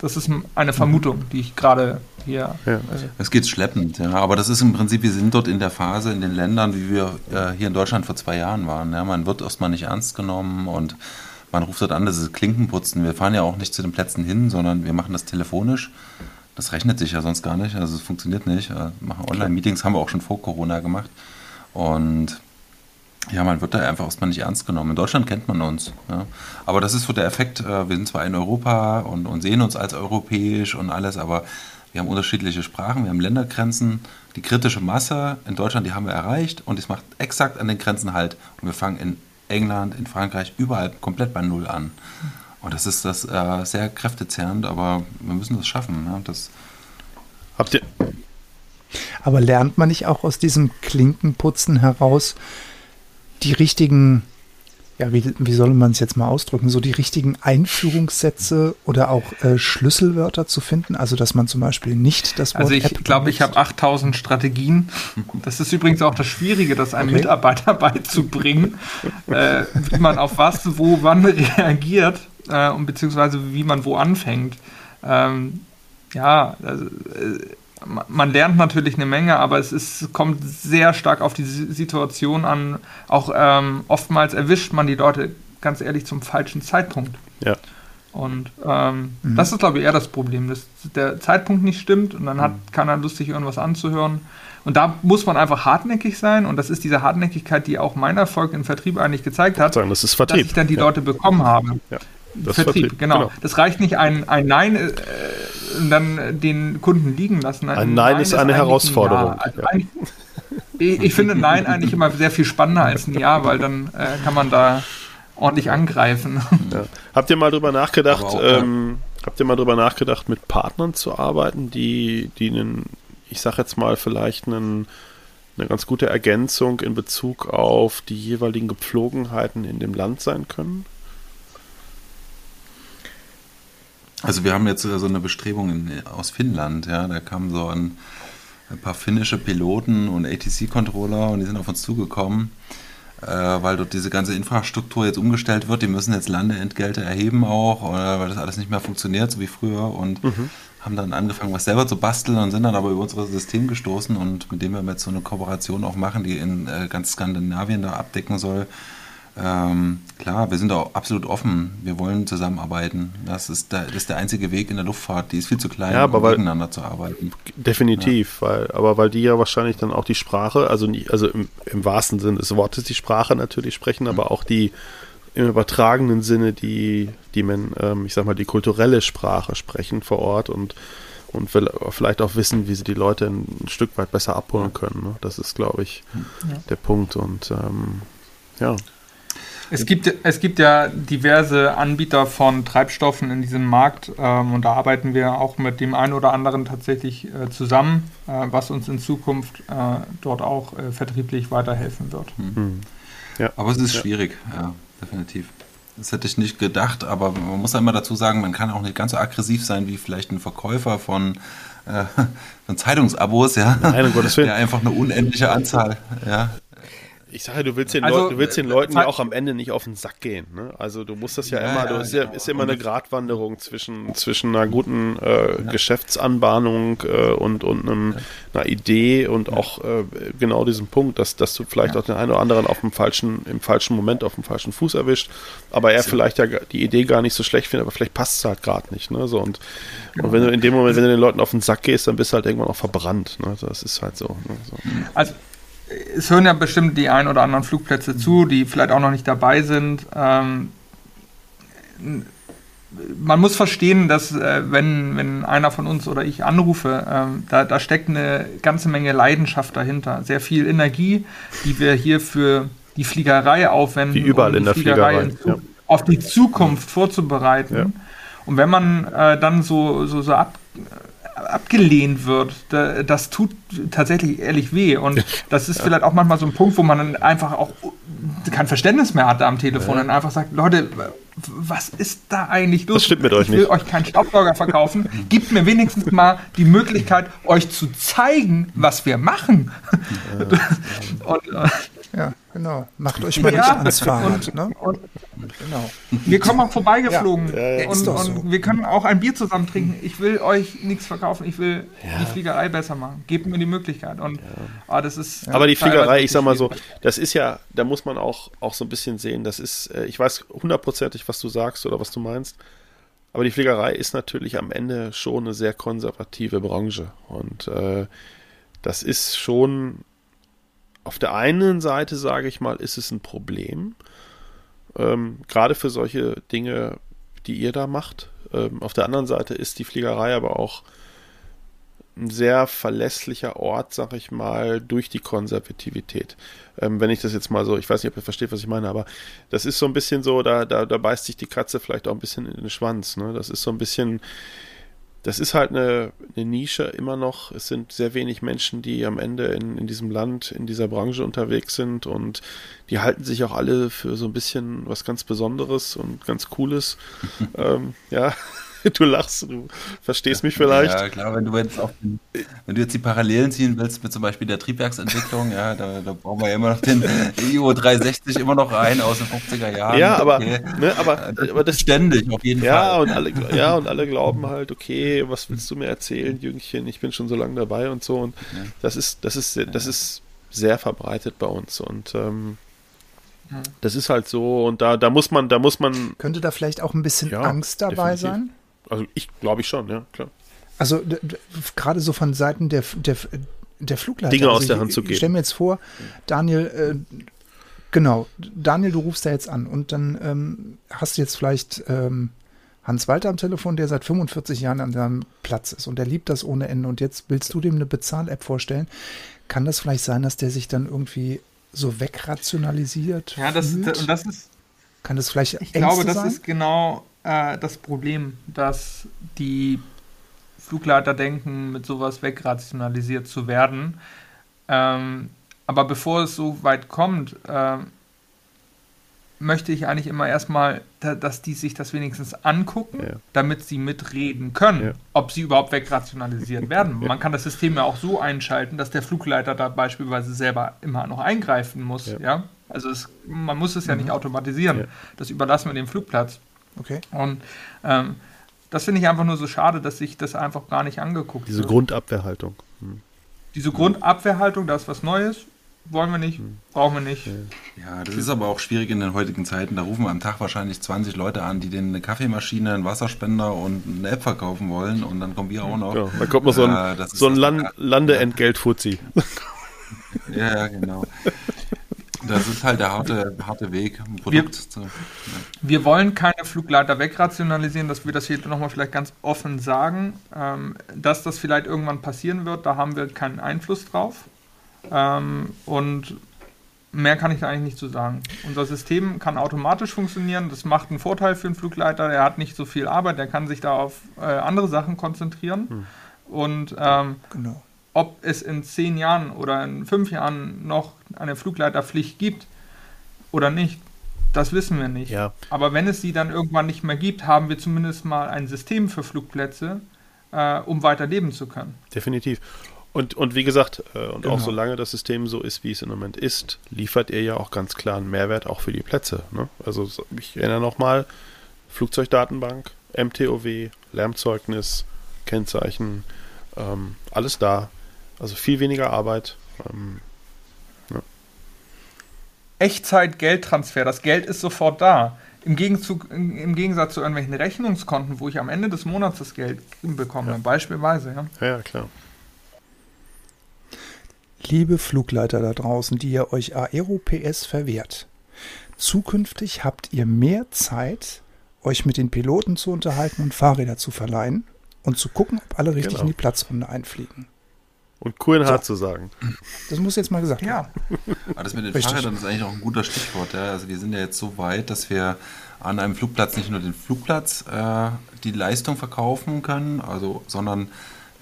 Das ist eine Vermutung, die ich gerade hier. Ja. Äh, es geht schleppend, ja. Aber das ist im Prinzip, wir sind dort in der Phase in den Ländern, wie wir äh, hier in Deutschland vor zwei Jahren waren. Ja. Man wird erstmal nicht ernst genommen und man ruft dort an, das ist Klinkenputzen. Wir fahren ja auch nicht zu den Plätzen hin, sondern wir machen das telefonisch. Das rechnet sich ja sonst gar nicht. Also es funktioniert nicht. Wir äh, machen Online-Meetings, haben wir auch schon vor Corona gemacht. Und ja, man wird da einfach erstmal nicht ernst genommen. In Deutschland kennt man uns. Ja. Aber das ist so der Effekt, äh, wir sind zwar in Europa und, und, sehen uns als europäisch und alles, aber wir haben unterschiedliche Sprachen, wir haben Ländergrenzen. Die kritische Masse in Deutschland, die haben wir erreicht und es macht exakt an den Grenzen halt. Und wir fangen in England, in Frankreich, überall komplett bei Null an. Und das ist das äh, sehr kräftezehrend, aber wir müssen das schaffen. Ne? Das Habt ihr. Aber lernt man nicht auch aus diesem Klinkenputzen heraus, die richtigen, ja, wie, wie soll man es jetzt mal ausdrücken, so die richtigen Einführungssätze oder auch äh, Schlüsselwörter zu finden? Also, dass man zum Beispiel nicht das Wort. Also, ich glaube, ich habe 8000 Strategien. Das ist übrigens auch das Schwierige, das einem okay. Mitarbeiter (laughs) beizubringen, äh, wie man auf was, wo, wann reagiert äh, und beziehungsweise wie man wo anfängt. Ähm, ja, also, äh, man lernt natürlich eine Menge, aber es ist, kommt sehr stark auf die Situation an. Auch ähm, oftmals erwischt man die Leute ganz ehrlich zum falschen Zeitpunkt. Ja. Und ähm, mhm. das ist, glaube ich, eher das Problem, dass der Zeitpunkt nicht stimmt und dann hat mhm. keiner Lust, sich irgendwas anzuhören. Und da muss man einfach hartnäckig sein und das ist diese Hartnäckigkeit, die auch mein Erfolg im Vertrieb eigentlich gezeigt hat, sagen, das ist Vertrieb. dass ich dann die ja. Leute bekommen habe. Ja. Vertrieb, Vertrieb, genau. genau. Das reicht nicht ein, ein Nein äh, dann den Kunden liegen lassen. Ein, ein Nein, Nein, ist eine Herausforderung. Ein ja. Also ich, ich, finde Nein eigentlich immer sehr viel spannender als ein Ja, weil dann äh, kann man da ordentlich angreifen. Ja. Habt ihr mal drüber nachgedacht, auch, ähm, habt ihr mal drüber nachgedacht, mit Partnern zu arbeiten, die, die einen, ich sag jetzt mal, vielleicht einen, eine ganz gute Ergänzung in Bezug auf die jeweiligen Gepflogenheiten in dem Land sein können? Also wir haben jetzt so eine Bestrebung in, aus Finnland, ja, da kamen so ein, ein paar finnische Piloten und ATC-Controller und die sind auf uns zugekommen, äh, weil dort diese ganze Infrastruktur jetzt umgestellt wird. Die müssen jetzt Landeentgelte erheben auch, oder, weil das alles nicht mehr funktioniert, so wie früher und mhm. haben dann angefangen, was selber zu basteln und sind dann aber über unser System gestoßen und mit dem wir jetzt so eine Kooperation auch machen, die in äh, ganz Skandinavien da abdecken soll ähm, klar, wir sind auch absolut offen. Wir wollen zusammenarbeiten. Das ist, der, das ist der einzige Weg in der Luftfahrt. Die ist viel zu klein, ja, um weil, miteinander zu arbeiten. Definitiv, ja. weil, aber weil die ja wahrscheinlich dann auch die Sprache, also, nie, also im, im, wahrsten Sinne des Wortes die Sprache natürlich sprechen, aber auch die im übertragenen Sinne die, die man, ähm, ich sag mal, die kulturelle Sprache sprechen vor Ort und und vielleicht auch wissen, wie sie die Leute ein, Stück weit besser abholen können. Ne? Das ist, glaube ich, ja. der Punkt. Und ähm, ja. Es gibt, es gibt ja diverse Anbieter von Treibstoffen in diesem Markt ähm, und da arbeiten wir auch mit dem einen oder anderen tatsächlich äh, zusammen, äh, was uns in Zukunft äh, dort auch äh, vertrieblich weiterhelfen wird. Mhm. Ja. Aber es ist ja. schwierig, ja, definitiv. Das hätte ich nicht gedacht, aber man muss einmal dazu sagen, man kann auch nicht ganz so aggressiv sein wie vielleicht ein Verkäufer von, äh, (laughs) von Zeitungsabos, ja, Nein, um Gottes Willen. der einfach eine unendliche Anzahl ja, ich sage, du willst den, also, Leu du willst den Leuten ja auch am Ende nicht auf den Sack gehen. Ne? Also du musst das ja, ja immer, du ist ja, ist ja immer eine Gratwanderung zwischen, zwischen einer guten äh. Geschäftsanbahnung äh, und, und einem, einer Idee und auch äh, genau diesem Punkt, dass, dass du vielleicht auch den einen oder anderen auf dem falschen, im falschen Moment auf dem falschen Fuß erwischt, aber er vielleicht ja die Idee gar nicht so schlecht findet, aber vielleicht passt es halt gerade nicht. Ne? So, und, und wenn du in dem Moment, wenn du den Leuten auf den Sack gehst, dann bist du halt irgendwann auch verbrannt. Ne? Das ist halt so. Ne? so. Also es hören ja bestimmt die ein oder anderen Flugplätze zu, die vielleicht auch noch nicht dabei sind. Ähm, man muss verstehen, dass äh, wenn, wenn einer von uns oder ich anrufe, äh, da, da steckt eine ganze Menge Leidenschaft dahinter, sehr viel Energie, die wir hier für die Fliegerei aufwenden, Wie überall um in der Fliegerei, Fliegerei ja. auf die Zukunft vorzubereiten. Ja. Und wenn man äh, dann so, so, so ab, abgelehnt wird, das tut tatsächlich ehrlich weh. Und das ist vielleicht auch manchmal so ein Punkt, wo man dann einfach auch kein Verständnis mehr hat am Telefon und einfach sagt, Leute, was ist da eigentlich los? Das stimmt mit euch ich will euch keinen Staubsauger verkaufen. (laughs) Gebt mir wenigstens mal die Möglichkeit, euch zu zeigen, was wir machen. (laughs) und, äh, ja, genau. Macht euch mal ja, nicht ans Fahrrad. Und, ne? und, genau. Wir kommen auch vorbeigeflogen ja, ja, und, und so. wir können auch ein Bier zusammen trinken. Ich will euch nichts verkaufen. Ich will die Fliegerei besser machen. Gebt mir die Möglichkeit. Und oh, das ist. Aber die Fliegerei, ich sag mal so, das ist ja, da muss man auch, auch so ein bisschen sehen. Das ist, äh, ich weiß hundertprozentig, was du sagst oder was du meinst. Aber die Fliegerei ist natürlich am Ende schon eine sehr konservative Branche. Und äh, das ist schon auf der einen Seite, sage ich mal, ist es ein Problem, ähm, gerade für solche Dinge, die ihr da macht. Ähm, auf der anderen Seite ist die Fliegerei aber auch ein sehr verlässlicher Ort, sag ich mal, durch die Konservativität. Ähm, wenn ich das jetzt mal so, ich weiß nicht, ob ihr versteht, was ich meine, aber das ist so ein bisschen so, da, da, da beißt sich die Katze vielleicht auch ein bisschen in den Schwanz. Ne? Das ist so ein bisschen, das ist halt eine, eine, Nische immer noch. Es sind sehr wenig Menschen, die am Ende in, in diesem Land, in dieser Branche unterwegs sind und die halten sich auch alle für so ein bisschen was ganz Besonderes und ganz Cooles. (laughs) ähm, ja, (laughs) du lachst, du verstehst mich vielleicht. Ja, klar, wenn du jetzt auch, wenn du jetzt die Parallelen ziehen willst mit zum Beispiel der Triebwerksentwicklung, ja, da, da brauchen wir ja immer noch den IO 360 immer noch rein aus den 50er Jahren. Ja, aber, okay. ne, aber, das aber das ständig auf jeden ja, Fall. Und alle, ja, und alle glauben halt, okay, was willst du mir erzählen, Jüngchen, ich bin schon so lange dabei und so. Und ja. das ist, das ist, das ist sehr verbreitet bei uns. Und ähm, das ist halt so und da, da muss man, da muss man. Könnte da vielleicht auch ein bisschen ja, Angst dabei definitiv. sein? Also ich glaube ich schon, ja, klar. Also gerade so von Seiten der, der, der Flugleiter. Dinge also aus der Hand zu geben. Ich stelle mir jetzt vor, Daniel, äh, genau, Daniel, du rufst da jetzt an und dann ähm, hast du jetzt vielleicht ähm, Hans Walter am Telefon, der seit 45 Jahren an deinem Platz ist und der liebt das ohne Ende und jetzt willst du dem eine Bezahl-App vorstellen. Kann das vielleicht sein, dass der sich dann irgendwie so wegrationalisiert? Ja, das, fühlt? und das ist. Kann das vielleicht Ich glaube, das sein? ist genau äh, das Problem, dass die Flugleiter denken, mit sowas wegrationalisiert zu werden. Ähm, aber bevor es so weit kommt, äh, möchte ich eigentlich immer erstmal, dass die sich das wenigstens angucken, ja. damit sie mitreden können, ja. ob sie überhaupt wegrationalisiert (laughs) werden. Ja. Man kann das System ja auch so einschalten, dass der Flugleiter da beispielsweise selber immer noch eingreifen muss. Ja. Also es, man muss es ja mhm. nicht automatisieren. Das überlassen wir dem Flugplatz. Okay. Und ähm, das finde ich einfach nur so schade, dass sich das einfach gar nicht angeguckt Diese wird. Grundabwehrhaltung. Hm. Diese Grundabwehrhaltung, da ist was Neues, wollen wir nicht, hm. brauchen wir nicht. Ja, das ist aber auch schwierig in den heutigen Zeiten. Da rufen wir am Tag wahrscheinlich 20 Leute an, die denen eine Kaffeemaschine, einen Wasserspender und eine App verkaufen wollen und dann kommen wir auch noch. Ja, da kommt noch so ein, äh, so ein Land Landeentgelt-Fuzzi. Ja, genau. Das ist halt der harte, harte Weg, ein Produkt wir, zu, ja. wir wollen keine Flugleiter wegrationalisieren, dass wir das hier nochmal vielleicht ganz offen sagen. Ähm, dass das vielleicht irgendwann passieren wird, da haben wir keinen Einfluss drauf. Ähm, und mehr kann ich da eigentlich nicht zu sagen. Unser System kann automatisch funktionieren. Das macht einen Vorteil für den Flugleiter. Er hat nicht so viel Arbeit, er kann sich da auf äh, andere Sachen konzentrieren. Hm. Und ähm, genau ob es in zehn Jahren oder in fünf Jahren noch eine Flugleiterpflicht gibt oder nicht, das wissen wir nicht. Ja. Aber wenn es sie dann irgendwann nicht mehr gibt, haben wir zumindest mal ein System für Flugplätze, äh, um weiter leben zu können. Definitiv. Und, und wie gesagt, äh, und genau. auch solange das System so ist, wie es im Moment ist, liefert ihr ja auch ganz klar einen Mehrwert auch für die Plätze. Ne? Also ich erinnere nochmal, Flugzeugdatenbank, MTOW, Lärmzeugnis, Kennzeichen, ähm, alles da. Also viel weniger Arbeit. Ähm, ja. Echtzeit-Geldtransfer. Das Geld ist sofort da. Im, Gegenzug, Im Gegensatz zu irgendwelchen Rechnungskonten, wo ich am Ende des Monats das Geld bekomme, ja. beispielsweise. Ja. ja, ja, klar. Liebe Flugleiter da draußen, die ihr euch Aero PS verwehrt. Zukünftig habt ihr mehr Zeit, euch mit den Piloten zu unterhalten und Fahrräder zu verleihen und zu gucken, ob alle richtig genau. in die Platzrunde einfliegen. Und Kurenhardt so. zu sagen. Das muss jetzt mal gesagt werden. Ja. Aber das mit den Richtig. Fahrrädern ist eigentlich auch ein guter Stichwort. Ja. Also wir sind ja jetzt so weit, dass wir an einem Flugplatz nicht nur den Flugplatz äh, die Leistung verkaufen können, also, sondern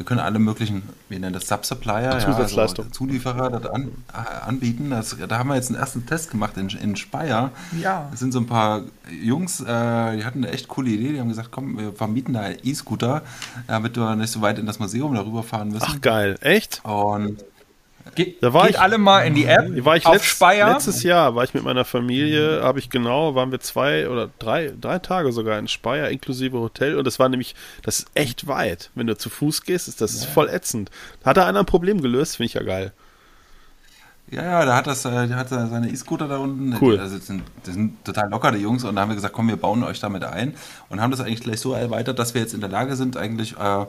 wir können alle möglichen, wir nennen das Subsupplier, ja, also Zulieferer das an, äh, anbieten. Das, da haben wir jetzt einen ersten Test gemacht in, in Speyer. Ja. Das sind so ein paar Jungs, äh, die hatten eine echt coole Idee. Die haben gesagt, komm, wir vermieten da E-Scooter, damit wir nicht so weit in das Museum darüber fahren müssen. Ach geil, echt? Und Ge da war geht ich, alle mal in die App war ich auf letzt, Speyer. Letztes Jahr war ich mit meiner Familie, habe ich genau, waren wir zwei oder drei, drei Tage sogar in Speyer, inklusive Hotel. Und das war nämlich, das ist echt weit. Wenn du zu Fuß gehst, ist das ja. voll ätzend. Hat da einer ein Problem gelöst, finde ich ja geil. Ja, ja, da hat das, äh, der hat seine E-Scooter da unten. Cool. Das sind, das sind total locker, die Jungs. Und da haben wir gesagt, komm, wir bauen euch damit ein. Und haben das eigentlich gleich so erweitert, dass wir jetzt in der Lage sind, eigentlich, äh,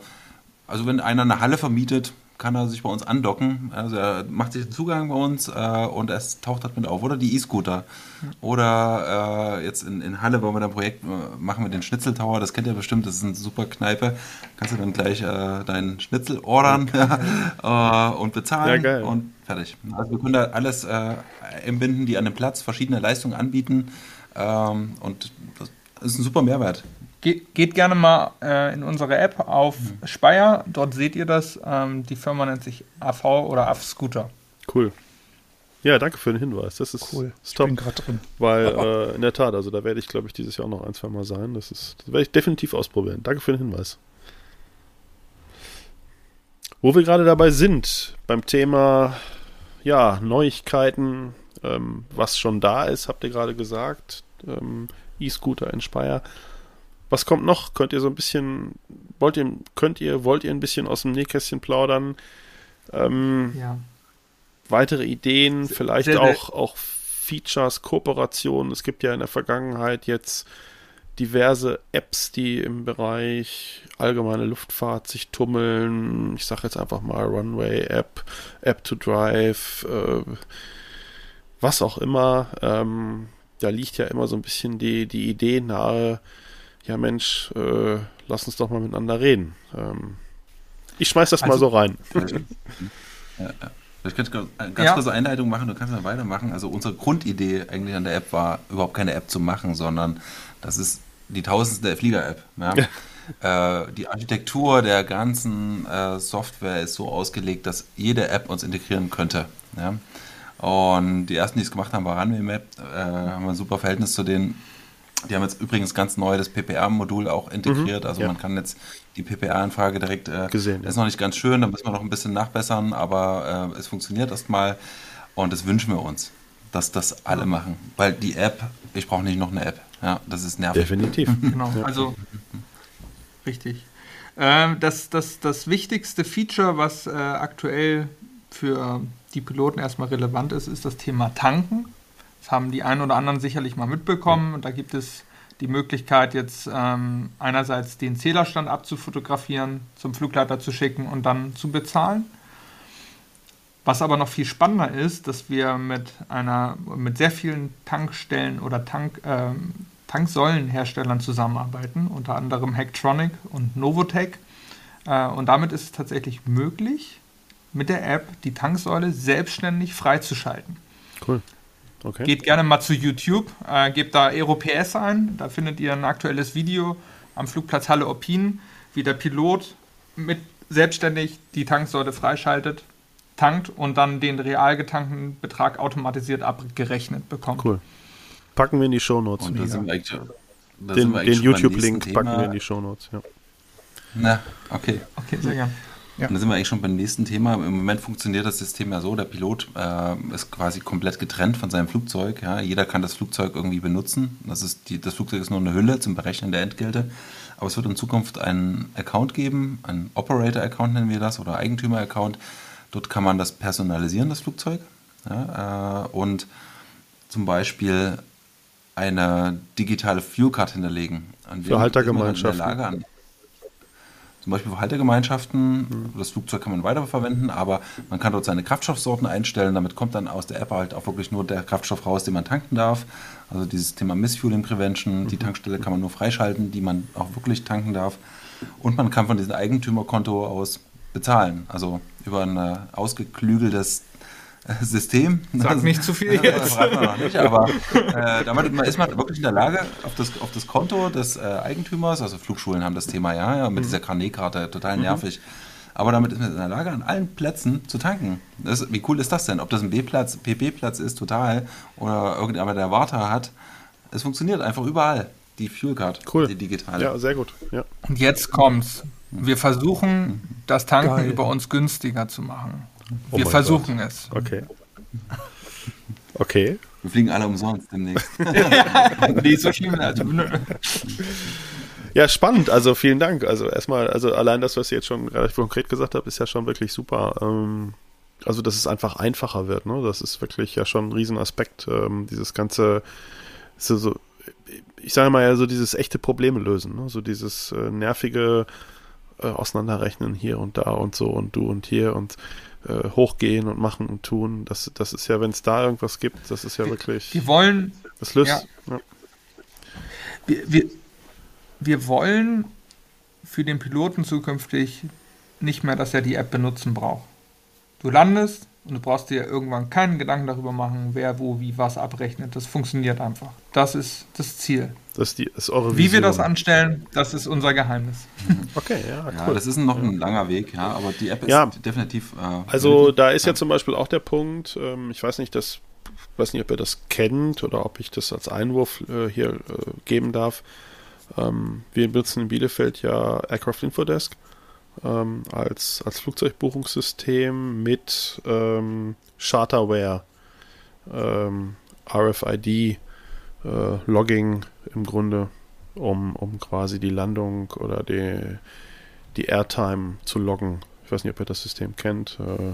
also wenn einer eine Halle vermietet, kann er sich bei uns andocken. Also er macht sich den Zugang bei uns äh, und es taucht halt mit auf. Oder die E-Scooter. Oder äh, jetzt in, in Halle wollen wir ein Projekt äh, machen mit den Schnitzeltower. Das kennt ihr bestimmt, das ist eine super Kneipe. Kannst du dann gleich äh, deinen Schnitzel ordern ja, (laughs) äh, und bezahlen ja, und fertig. Also wir können da alles äh, entbinden, die an dem Platz verschiedene Leistungen anbieten. Ähm, und das ist ein super Mehrwert. Geht, geht gerne mal äh, in unsere App auf mhm. Speyer, dort seht ihr das. Ähm, die Firma nennt sich AV oder AV Scooter. Cool. Ja, danke für den Hinweis. Das ist, cool. Ist top. Ich bin gerade drin. Weil (laughs) äh, in der Tat, also da werde ich, glaube ich, dieses Jahr auch noch ein, zwei Mal sein. Das, ist, das werde ich definitiv ausprobieren. Danke für den Hinweis. Wo wir gerade dabei sind, beim Thema ja, Neuigkeiten, ähm, was schon da ist, habt ihr gerade gesagt. Ähm, E-Scooter in Speyer. Was kommt noch? Könnt ihr so ein bisschen, wollt ihr, könnt ihr, wollt ihr ein bisschen aus dem Nähkästchen plaudern? Ähm, ja. Weitere Ideen, vielleicht sehr, auch, auch Features, Kooperationen. Es gibt ja in der Vergangenheit jetzt diverse Apps, die im Bereich allgemeine Luftfahrt sich tummeln. Ich sage jetzt einfach mal Runway App, App to Drive, äh, was auch immer. Ähm, da liegt ja immer so ein bisschen die, die Idee nahe, ja Mensch, äh, lass uns doch mal miteinander reden. Ähm, ich schmeiß das also, mal so rein. (laughs) ja, ja. Ich könnte eine ganz ja. kurze Einleitung machen, du kannst dann weitermachen. Also unsere Grundidee eigentlich an der App war, überhaupt keine App zu machen, sondern das ist die tausendste Flieger-App. Ja? äh, die Architektur der ganzen äh, Software ist so ausgelegt, dass jede App uns integrieren könnte. Ja? Und die ersten, die es gemacht haben, war Runway Map, äh, haben ein super Verhältnis zu denen die haben jetzt übrigens ganz neu das PPR-Modul auch integriert. Mhm, also ja. man kann jetzt die PPR-Anfrage direkt äh, gesehen. Ist noch nicht ganz schön, da müssen wir noch ein bisschen nachbessern, aber äh, es funktioniert erstmal und das wünschen wir uns, dass das alle machen. Weil die App, ich brauche nicht noch eine App. Ja, das ist nervig. Definitiv. (laughs) genau. Also richtig. Ähm, das, das, das wichtigste Feature, was äh, aktuell für die Piloten erstmal relevant ist, ist das Thema Tanken. Das haben die einen oder anderen sicherlich mal mitbekommen. Und da gibt es die Möglichkeit, jetzt ähm, einerseits den Zählerstand abzufotografieren, zum Flugleiter zu schicken und dann zu bezahlen. Was aber noch viel spannender ist, dass wir mit einer mit sehr vielen Tankstellen oder Tank, äh, Tanksäulenherstellern zusammenarbeiten, unter anderem Hacktronic und Novotec. Äh, und damit ist es tatsächlich möglich, mit der App die Tanksäule selbstständig freizuschalten. Cool. Okay. Geht gerne mal zu YouTube, äh, gebt da EuroPS ein, da findet ihr ein aktuelles Video am Flugplatz Halle Opin, wie der Pilot mit selbstständig die Tanksäule freischaltet, tankt und dann den real getankten Betrag automatisiert abgerechnet bekommt. Cool. Packen wir in die Shownotes. Und da sind wir eigentlich, da den, den YouTube-Link packen wir in die Shownotes, ja. Na, okay. Okay, sehr gerne. Ja. Und da sind wir eigentlich schon beim nächsten Thema. Im Moment funktioniert das System ja so, der Pilot äh, ist quasi komplett getrennt von seinem Flugzeug. Ja. Jeder kann das Flugzeug irgendwie benutzen. Das, ist die, das Flugzeug ist nur eine Hülle zum Berechnen der Entgelte. Aber es wird in Zukunft einen Account geben, einen Operator-Account nennen wir das oder Eigentümer-Account. Dort kann man das personalisieren, das Flugzeug. Ja, äh, und zum Beispiel eine digitale Fuel Card hinterlegen. An Für Haltergemeinschaften. Zum Beispiel für Haltegemeinschaften. Mhm. Das Flugzeug kann man weiterverwenden, aber man kann dort seine Kraftstoffsorten einstellen. Damit kommt dann aus der App halt auch wirklich nur der Kraftstoff raus, den man tanken darf. Also dieses Thema Missfueling Prevention. Mhm. Die Tankstelle kann man nur freischalten, die man auch wirklich tanken darf. Und man kann von diesem Eigentümerkonto aus bezahlen. Also über ein äh, ausgeklügeltes System. Sag also, nicht zu viel (laughs) jetzt. Nicht, aber äh, damit ist man wirklich in der Lage, auf das, auf das Konto des äh, Eigentümers, also Flugschulen haben das Thema ja, ja mit mhm. dieser Carnet-Karte, total mhm. nervig. Mhm. Aber damit ist man in der Lage, an allen Plätzen zu tanken. Das, wie cool ist das denn? Ob das ein B-Platz, PP-Platz ist, total, oder irgendjemand, der Warter hat. Es funktioniert einfach überall, die Fuelcard, cool. die digitale. Ja, sehr gut. Ja. Und jetzt kommt's. Wir versuchen, mhm. das Tanken Geil. über uns günstiger zu machen. Oh Wir versuchen Gott. es. Okay. Okay. Wir fliegen alle umsonst demnächst. (laughs) nee, so schlimm. Also, ja, spannend. Also vielen Dank. Also erstmal, also allein das, was ihr jetzt schon relativ konkret gesagt habt, ist ja schon wirklich super. Ähm, also dass es einfach einfacher wird. Ne? Das ist wirklich ja schon ein Riesenaspekt. Ähm, dieses ganze, so, so, ich sage mal ja so dieses echte Probleme lösen. Ne? So dieses äh, nervige äh, Auseinanderrechnen hier und da und so und du und hier und äh, hochgehen und machen und tun. Das, das ist ja, wenn es da irgendwas gibt, das ist ja wirklich. Wir wollen. Das löst. Ja. Ja. Wir, wir, wir wollen für den Piloten zukünftig nicht mehr, dass er die App benutzen braucht. Du landest, und du brauchst dir irgendwann keinen Gedanken darüber machen, wer wo wie was abrechnet. Das funktioniert einfach. Das ist das Ziel. Das ist, die, ist eure Vision. Wie wir das anstellen, das ist unser Geheimnis. (laughs) Okay, ja, cool. Ja, das ist noch ein langer Weg, ja, aber die App ist ja. definitiv. Äh, also da ist ja zum Beispiel auch der Punkt, ähm, ich weiß nicht, das, weiß nicht, ob ihr das kennt oder ob ich das als Einwurf äh, hier äh, geben darf. Ähm, wir benutzen in Bielefeld ja Aircraft Infodesk ähm, als, als Flugzeugbuchungssystem mit ähm, Charterware, ähm, RFID, äh, Logging im Grunde, um, um quasi die Landung oder die, die Airtime zu loggen. Ich weiß nicht, ob ihr das System kennt. Äh,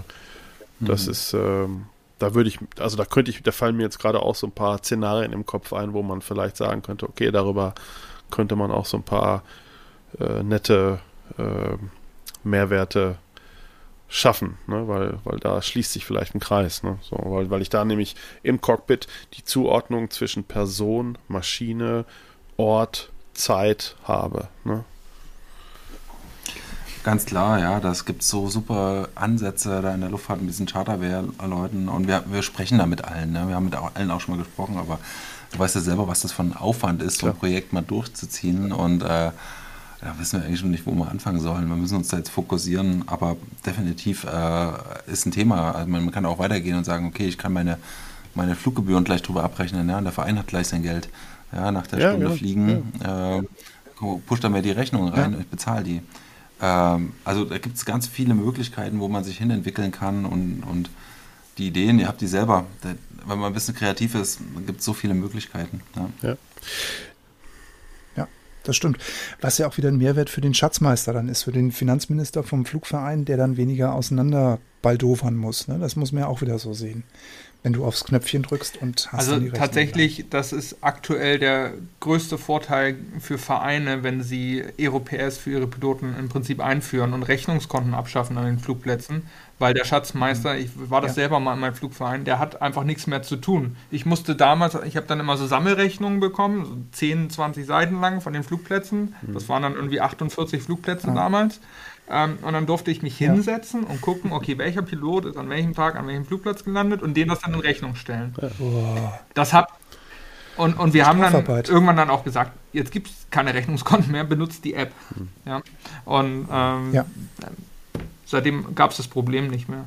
das mhm. ist, ähm, da würde ich, also da könnte ich, da fallen mir jetzt gerade auch so ein paar Szenarien im Kopf ein, wo man vielleicht sagen könnte, okay, darüber könnte man auch so ein paar äh, nette äh, Mehrwerte schaffen, ne? weil, weil da schließt sich vielleicht ein Kreis. Ne? So, weil, weil ich da nämlich im Cockpit die Zuordnung zwischen Person, Maschine, Ort, Zeit habe. Ne? Ganz klar, ja, das gibt so super Ansätze da in der Luftfahrt mit diesen Charterwehr-Leuten und wir, wir sprechen da mit allen. Ne? Wir haben mit allen auch schon mal gesprochen, aber du weißt ja selber, was das für ein Aufwand ist, so ein Projekt mal durchzuziehen und äh, da wissen wir eigentlich schon nicht, wo wir anfangen sollen. Wir müssen uns da jetzt fokussieren, aber definitiv äh, ist ein Thema. Also man, kann auch weitergehen und sagen, okay, ich kann meine, meine Fluggebühren gleich drüber abrechnen, ja, und der Verein hat gleich sein Geld. Ja, nach der ja, Stunde ja, fliegen, ja. Äh, pusht er mir die Rechnung rein und ich bezahle die. Ähm, also da gibt es ganz viele Möglichkeiten, wo man sich hinentwickeln kann und, und die Ideen, ihr habt die selber. wenn man ein bisschen kreativ ist, gibt es so viele Möglichkeiten. Ja das stimmt. Was ja auch wieder ein Mehrwert für den Schatzmeister dann ist, für den Finanzminister vom Flugverein, der dann weniger auseinander baldovern muss. Ne? Das muss man ja auch wieder so sehen wenn du aufs Knöpfchen drückst und hast Also tatsächlich, das ist aktuell der größte Vorteil für Vereine, wenn sie EuroPS für ihre Piloten im Prinzip einführen und Rechnungskonten abschaffen an den Flugplätzen, weil der Schatzmeister, ich war das ja. selber mal in meinem Flugverein, der hat einfach nichts mehr zu tun. Ich musste damals, ich habe dann immer so Sammelrechnungen bekommen, so 10, 20 Seiten lang von den Flugplätzen. Mhm. Das waren dann irgendwie 48 Flugplätze ja. damals. Ähm, und dann durfte ich mich hinsetzen und gucken, okay, welcher Pilot ist an welchem Tag an welchem Flugplatz gelandet und denen das dann in Rechnung stellen. Ja. Das hat und, und wir haben dann irgendwann dann auch gesagt, jetzt gibt es keine Rechnungskonten mehr, benutzt die App. Mhm. Ja. Und ähm, ja. Seitdem gab es das Problem nicht mehr.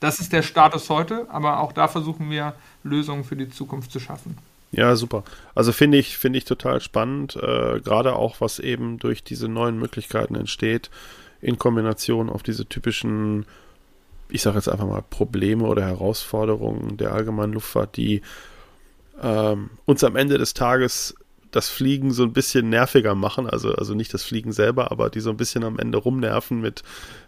Das ist der Status heute, aber auch da versuchen wir Lösungen für die Zukunft zu schaffen. Ja, super. Also finde ich, finde ich total spannend, äh, gerade auch was eben durch diese neuen Möglichkeiten entsteht in Kombination auf diese typischen, ich sage jetzt einfach mal, Probleme oder Herausforderungen der allgemeinen Luftfahrt, die ähm, uns am Ende des Tages das Fliegen so ein bisschen nerviger machen, also, also nicht das Fliegen selber, aber die so ein bisschen am Ende rumnerven mit,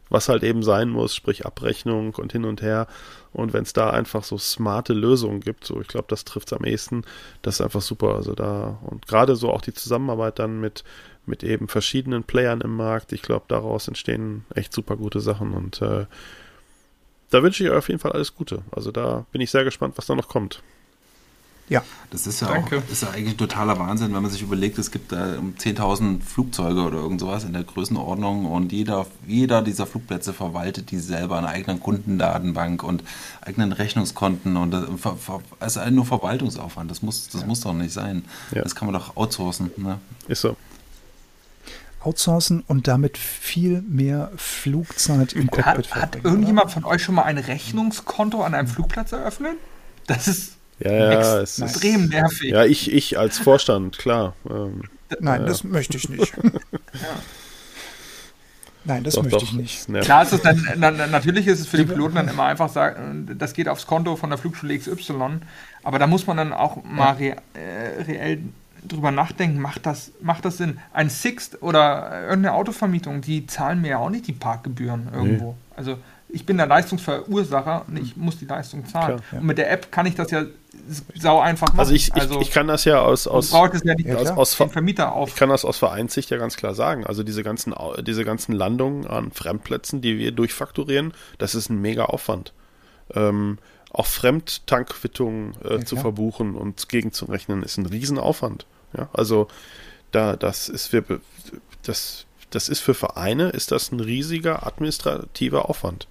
was halt eben sein muss, sprich Abrechnung und hin und her. Und wenn es da einfach so smarte Lösungen gibt, so ich glaube, das trifft es am ehesten, das ist einfach super. Also da und gerade so auch die Zusammenarbeit dann mit mit eben verschiedenen Playern im Markt. Ich glaube, daraus entstehen echt super gute Sachen und äh, da wünsche ich euch auf jeden Fall alles Gute. Also da bin ich sehr gespannt, was da noch kommt. Ja. Das ist ja Danke. auch ist ja eigentlich totaler Wahnsinn, wenn man sich überlegt, es gibt da 10.000 Flugzeuge oder irgend sowas in der Größenordnung und jeder, jeder dieser Flugplätze verwaltet die selber eine eigenen Kundendatenbank und eigenen Rechnungskonten und das ist also nur Verwaltungsaufwand. Das muss, das ja. muss doch nicht sein. Ja. Das kann man doch outsourcen. Ne? Ist so outsourcen und damit viel mehr Flugzeit im Cockpit hat, Hat irgendjemand von euch schon mal ein Rechnungskonto an einem Flugplatz eröffnet? Das ist ja, ja, extrem ist, nervig. Ja, ich, ich als Vorstand, klar. Ähm, Nein, ja. das möchte ich nicht. (laughs) Nein, das doch, möchte doch, ich nicht. Klar ist es dann, dann, natürlich ist es für die Piloten dann immer einfach sagen, das geht aufs Konto von der Flugschule XY, aber da muss man dann auch mal re, äh, reell drüber nachdenken, macht das, macht das Sinn? Ein Sixt oder irgendeine Autovermietung, die zahlen mir ja auch nicht die Parkgebühren irgendwo. Nee. Also ich bin der Leistungsverursacher und ich muss die Leistung zahlen. Klar, ja. Und mit der App kann ich das ja sau einfach machen. Also ich, ich, also ich kann das ja aus, aus, ja nicht aus, aus Ver Vermieter auf. Ich kann das aus Vereinssicht ja ganz klar sagen. Also diese ganzen, diese ganzen Landungen an Fremdplätzen, die wir durchfakturieren, das ist ein mega Aufwand. Ähm, auch Fremdtankquittungen äh, ja, zu verbuchen und gegenzurechnen, ist ein Riesenaufwand. Ja, also da, das ist für das, das ist für Vereine ist das ein riesiger administrativer Aufwand.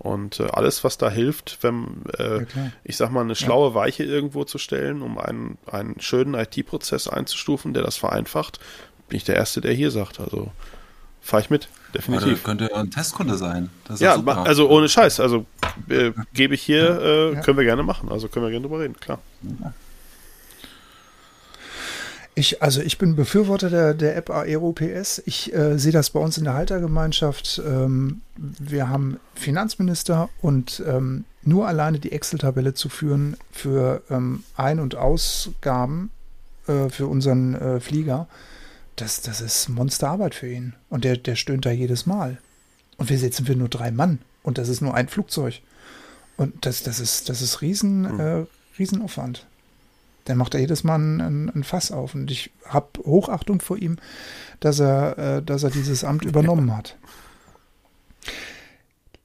Und äh, alles, was da hilft, wenn, äh, ja, ich sag mal, eine schlaue Weiche irgendwo zu stellen, um einen, einen schönen IT-Prozess einzustufen, der das vereinfacht, bin ich der Erste, der hier sagt. Also fahre ich mit, definitiv. Oder könnte ein Testkunde sein. ja, also ohne Scheiß. Also äh, gebe ich hier, äh, können wir gerne machen. Also können wir gerne drüber reden, klar. Ja. Ich, also ich bin Befürworter der, der App Aero PS. Ich äh, sehe das bei uns in der Haltergemeinschaft. Ähm, wir haben Finanzminister und ähm, nur alleine die Excel-Tabelle zu führen für ähm, Ein- und Ausgaben äh, für unseren äh, Flieger, das, das ist Monsterarbeit für ihn. Und der, der stöhnt da jedes Mal. Und wir setzen wir nur drei Mann. Und das ist nur ein Flugzeug. Und das, das ist, das ist riesen, mhm. Riesenaufwand der macht da jedes Mal ein, ein, Fass auf. Und ich habe Hochachtung vor ihm, dass er, äh, dass er dieses Amt übernommen hat.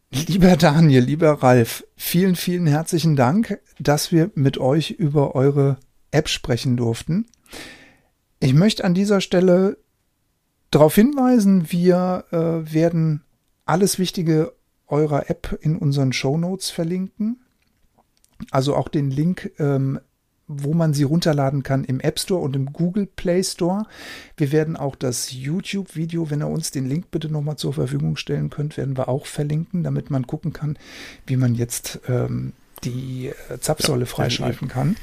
Lieber Daniel, lieber Ralf, vielen, vielen herzlichen Dank, dass wir mit euch über eure App sprechen durften. Ich möchte an dieser Stelle darauf hinweisen, wir äh, werden alles Wichtige eurer App in unseren Show Notes verlinken. Also auch den Link ähm, wo man sie runterladen kann im App Store und im Google Play Store. Wir werden auch das YouTube-Video, wenn ihr uns den Link bitte nochmal zur Verfügung stellen könnt, werden wir auch verlinken, damit man gucken kann, wie man jetzt ähm, die äh, Zapfsäule ja, freischalten kann.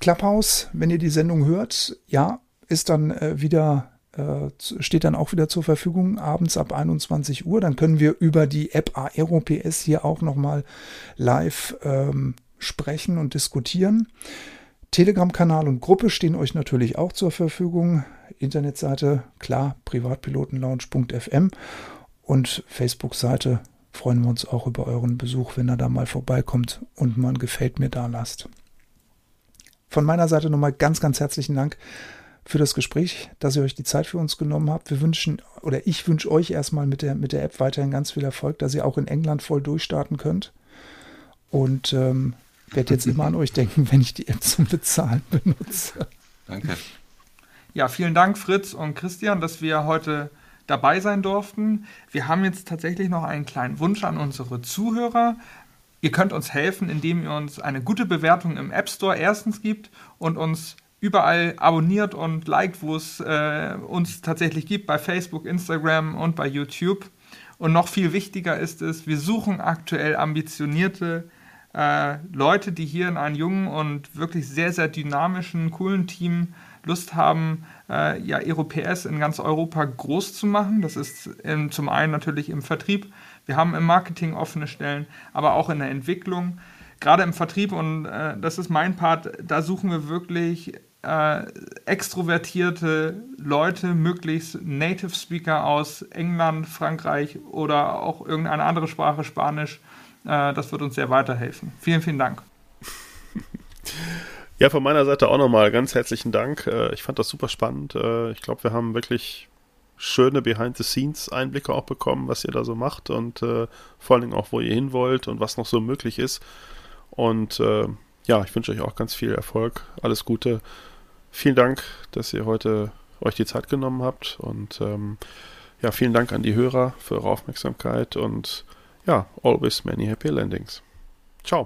Clubhouse, wenn ihr die Sendung hört, ja, ist dann äh, wieder äh, steht dann auch wieder zur Verfügung abends ab 21 Uhr. Dann können wir über die App AeroPS hier auch nochmal live ähm, sprechen und diskutieren. Telegram-Kanal und Gruppe stehen euch natürlich auch zur Verfügung. Internetseite, klar, privatpilotenlounge.fm und Facebook-Seite freuen wir uns auch über euren Besuch, wenn er da mal vorbeikommt und man gefällt mir da lasst. Von meiner Seite nochmal ganz, ganz herzlichen Dank für das Gespräch, dass ihr euch die Zeit für uns genommen habt. Wir wünschen, oder ich wünsche euch erstmal mit der, mit der App weiterhin ganz viel Erfolg, dass ihr auch in England voll durchstarten könnt. Und ähm, werde jetzt immer an euch denken, wenn ich die App zum Bezahlen benutze. Danke. Ja, vielen Dank, Fritz und Christian, dass wir heute dabei sein durften. Wir haben jetzt tatsächlich noch einen kleinen Wunsch an unsere Zuhörer. Ihr könnt uns helfen, indem ihr uns eine gute Bewertung im App Store erstens gibt und uns überall abonniert und liked, wo es äh, uns tatsächlich gibt, bei Facebook, Instagram und bei YouTube. Und noch viel wichtiger ist es, wir suchen aktuell ambitionierte äh, Leute, die hier in einem jungen und wirklich sehr, sehr dynamischen, coolen Team Lust haben, äh, ja, EuroPS in ganz Europa groß zu machen. Das ist in, zum einen natürlich im Vertrieb. Wir haben im Marketing offene Stellen, aber auch in der Entwicklung. Gerade im Vertrieb, und äh, das ist mein Part, da suchen wir wirklich äh, extrovertierte Leute, möglichst Native Speaker aus England, Frankreich oder auch irgendeine andere Sprache, Spanisch, das wird uns sehr weiterhelfen. Vielen, vielen Dank. (laughs) Ja, von meiner Seite auch nochmal ganz herzlichen Dank. Äh, ich fand das super spannend. Äh, ich glaube, wir haben wirklich schöne Behind-the-Scenes-Einblicke auch bekommen, was ihr da so macht und äh, vor allen Dingen auch, wo ihr hin wollt und was noch so möglich ist. Und äh, ja, ich wünsche euch auch ganz viel Erfolg, alles Gute. Vielen Dank, dass ihr heute euch die Zeit genommen habt und ähm, ja, vielen Dank an die Hörer für eure Aufmerksamkeit und ja, always many happy landings. Ciao.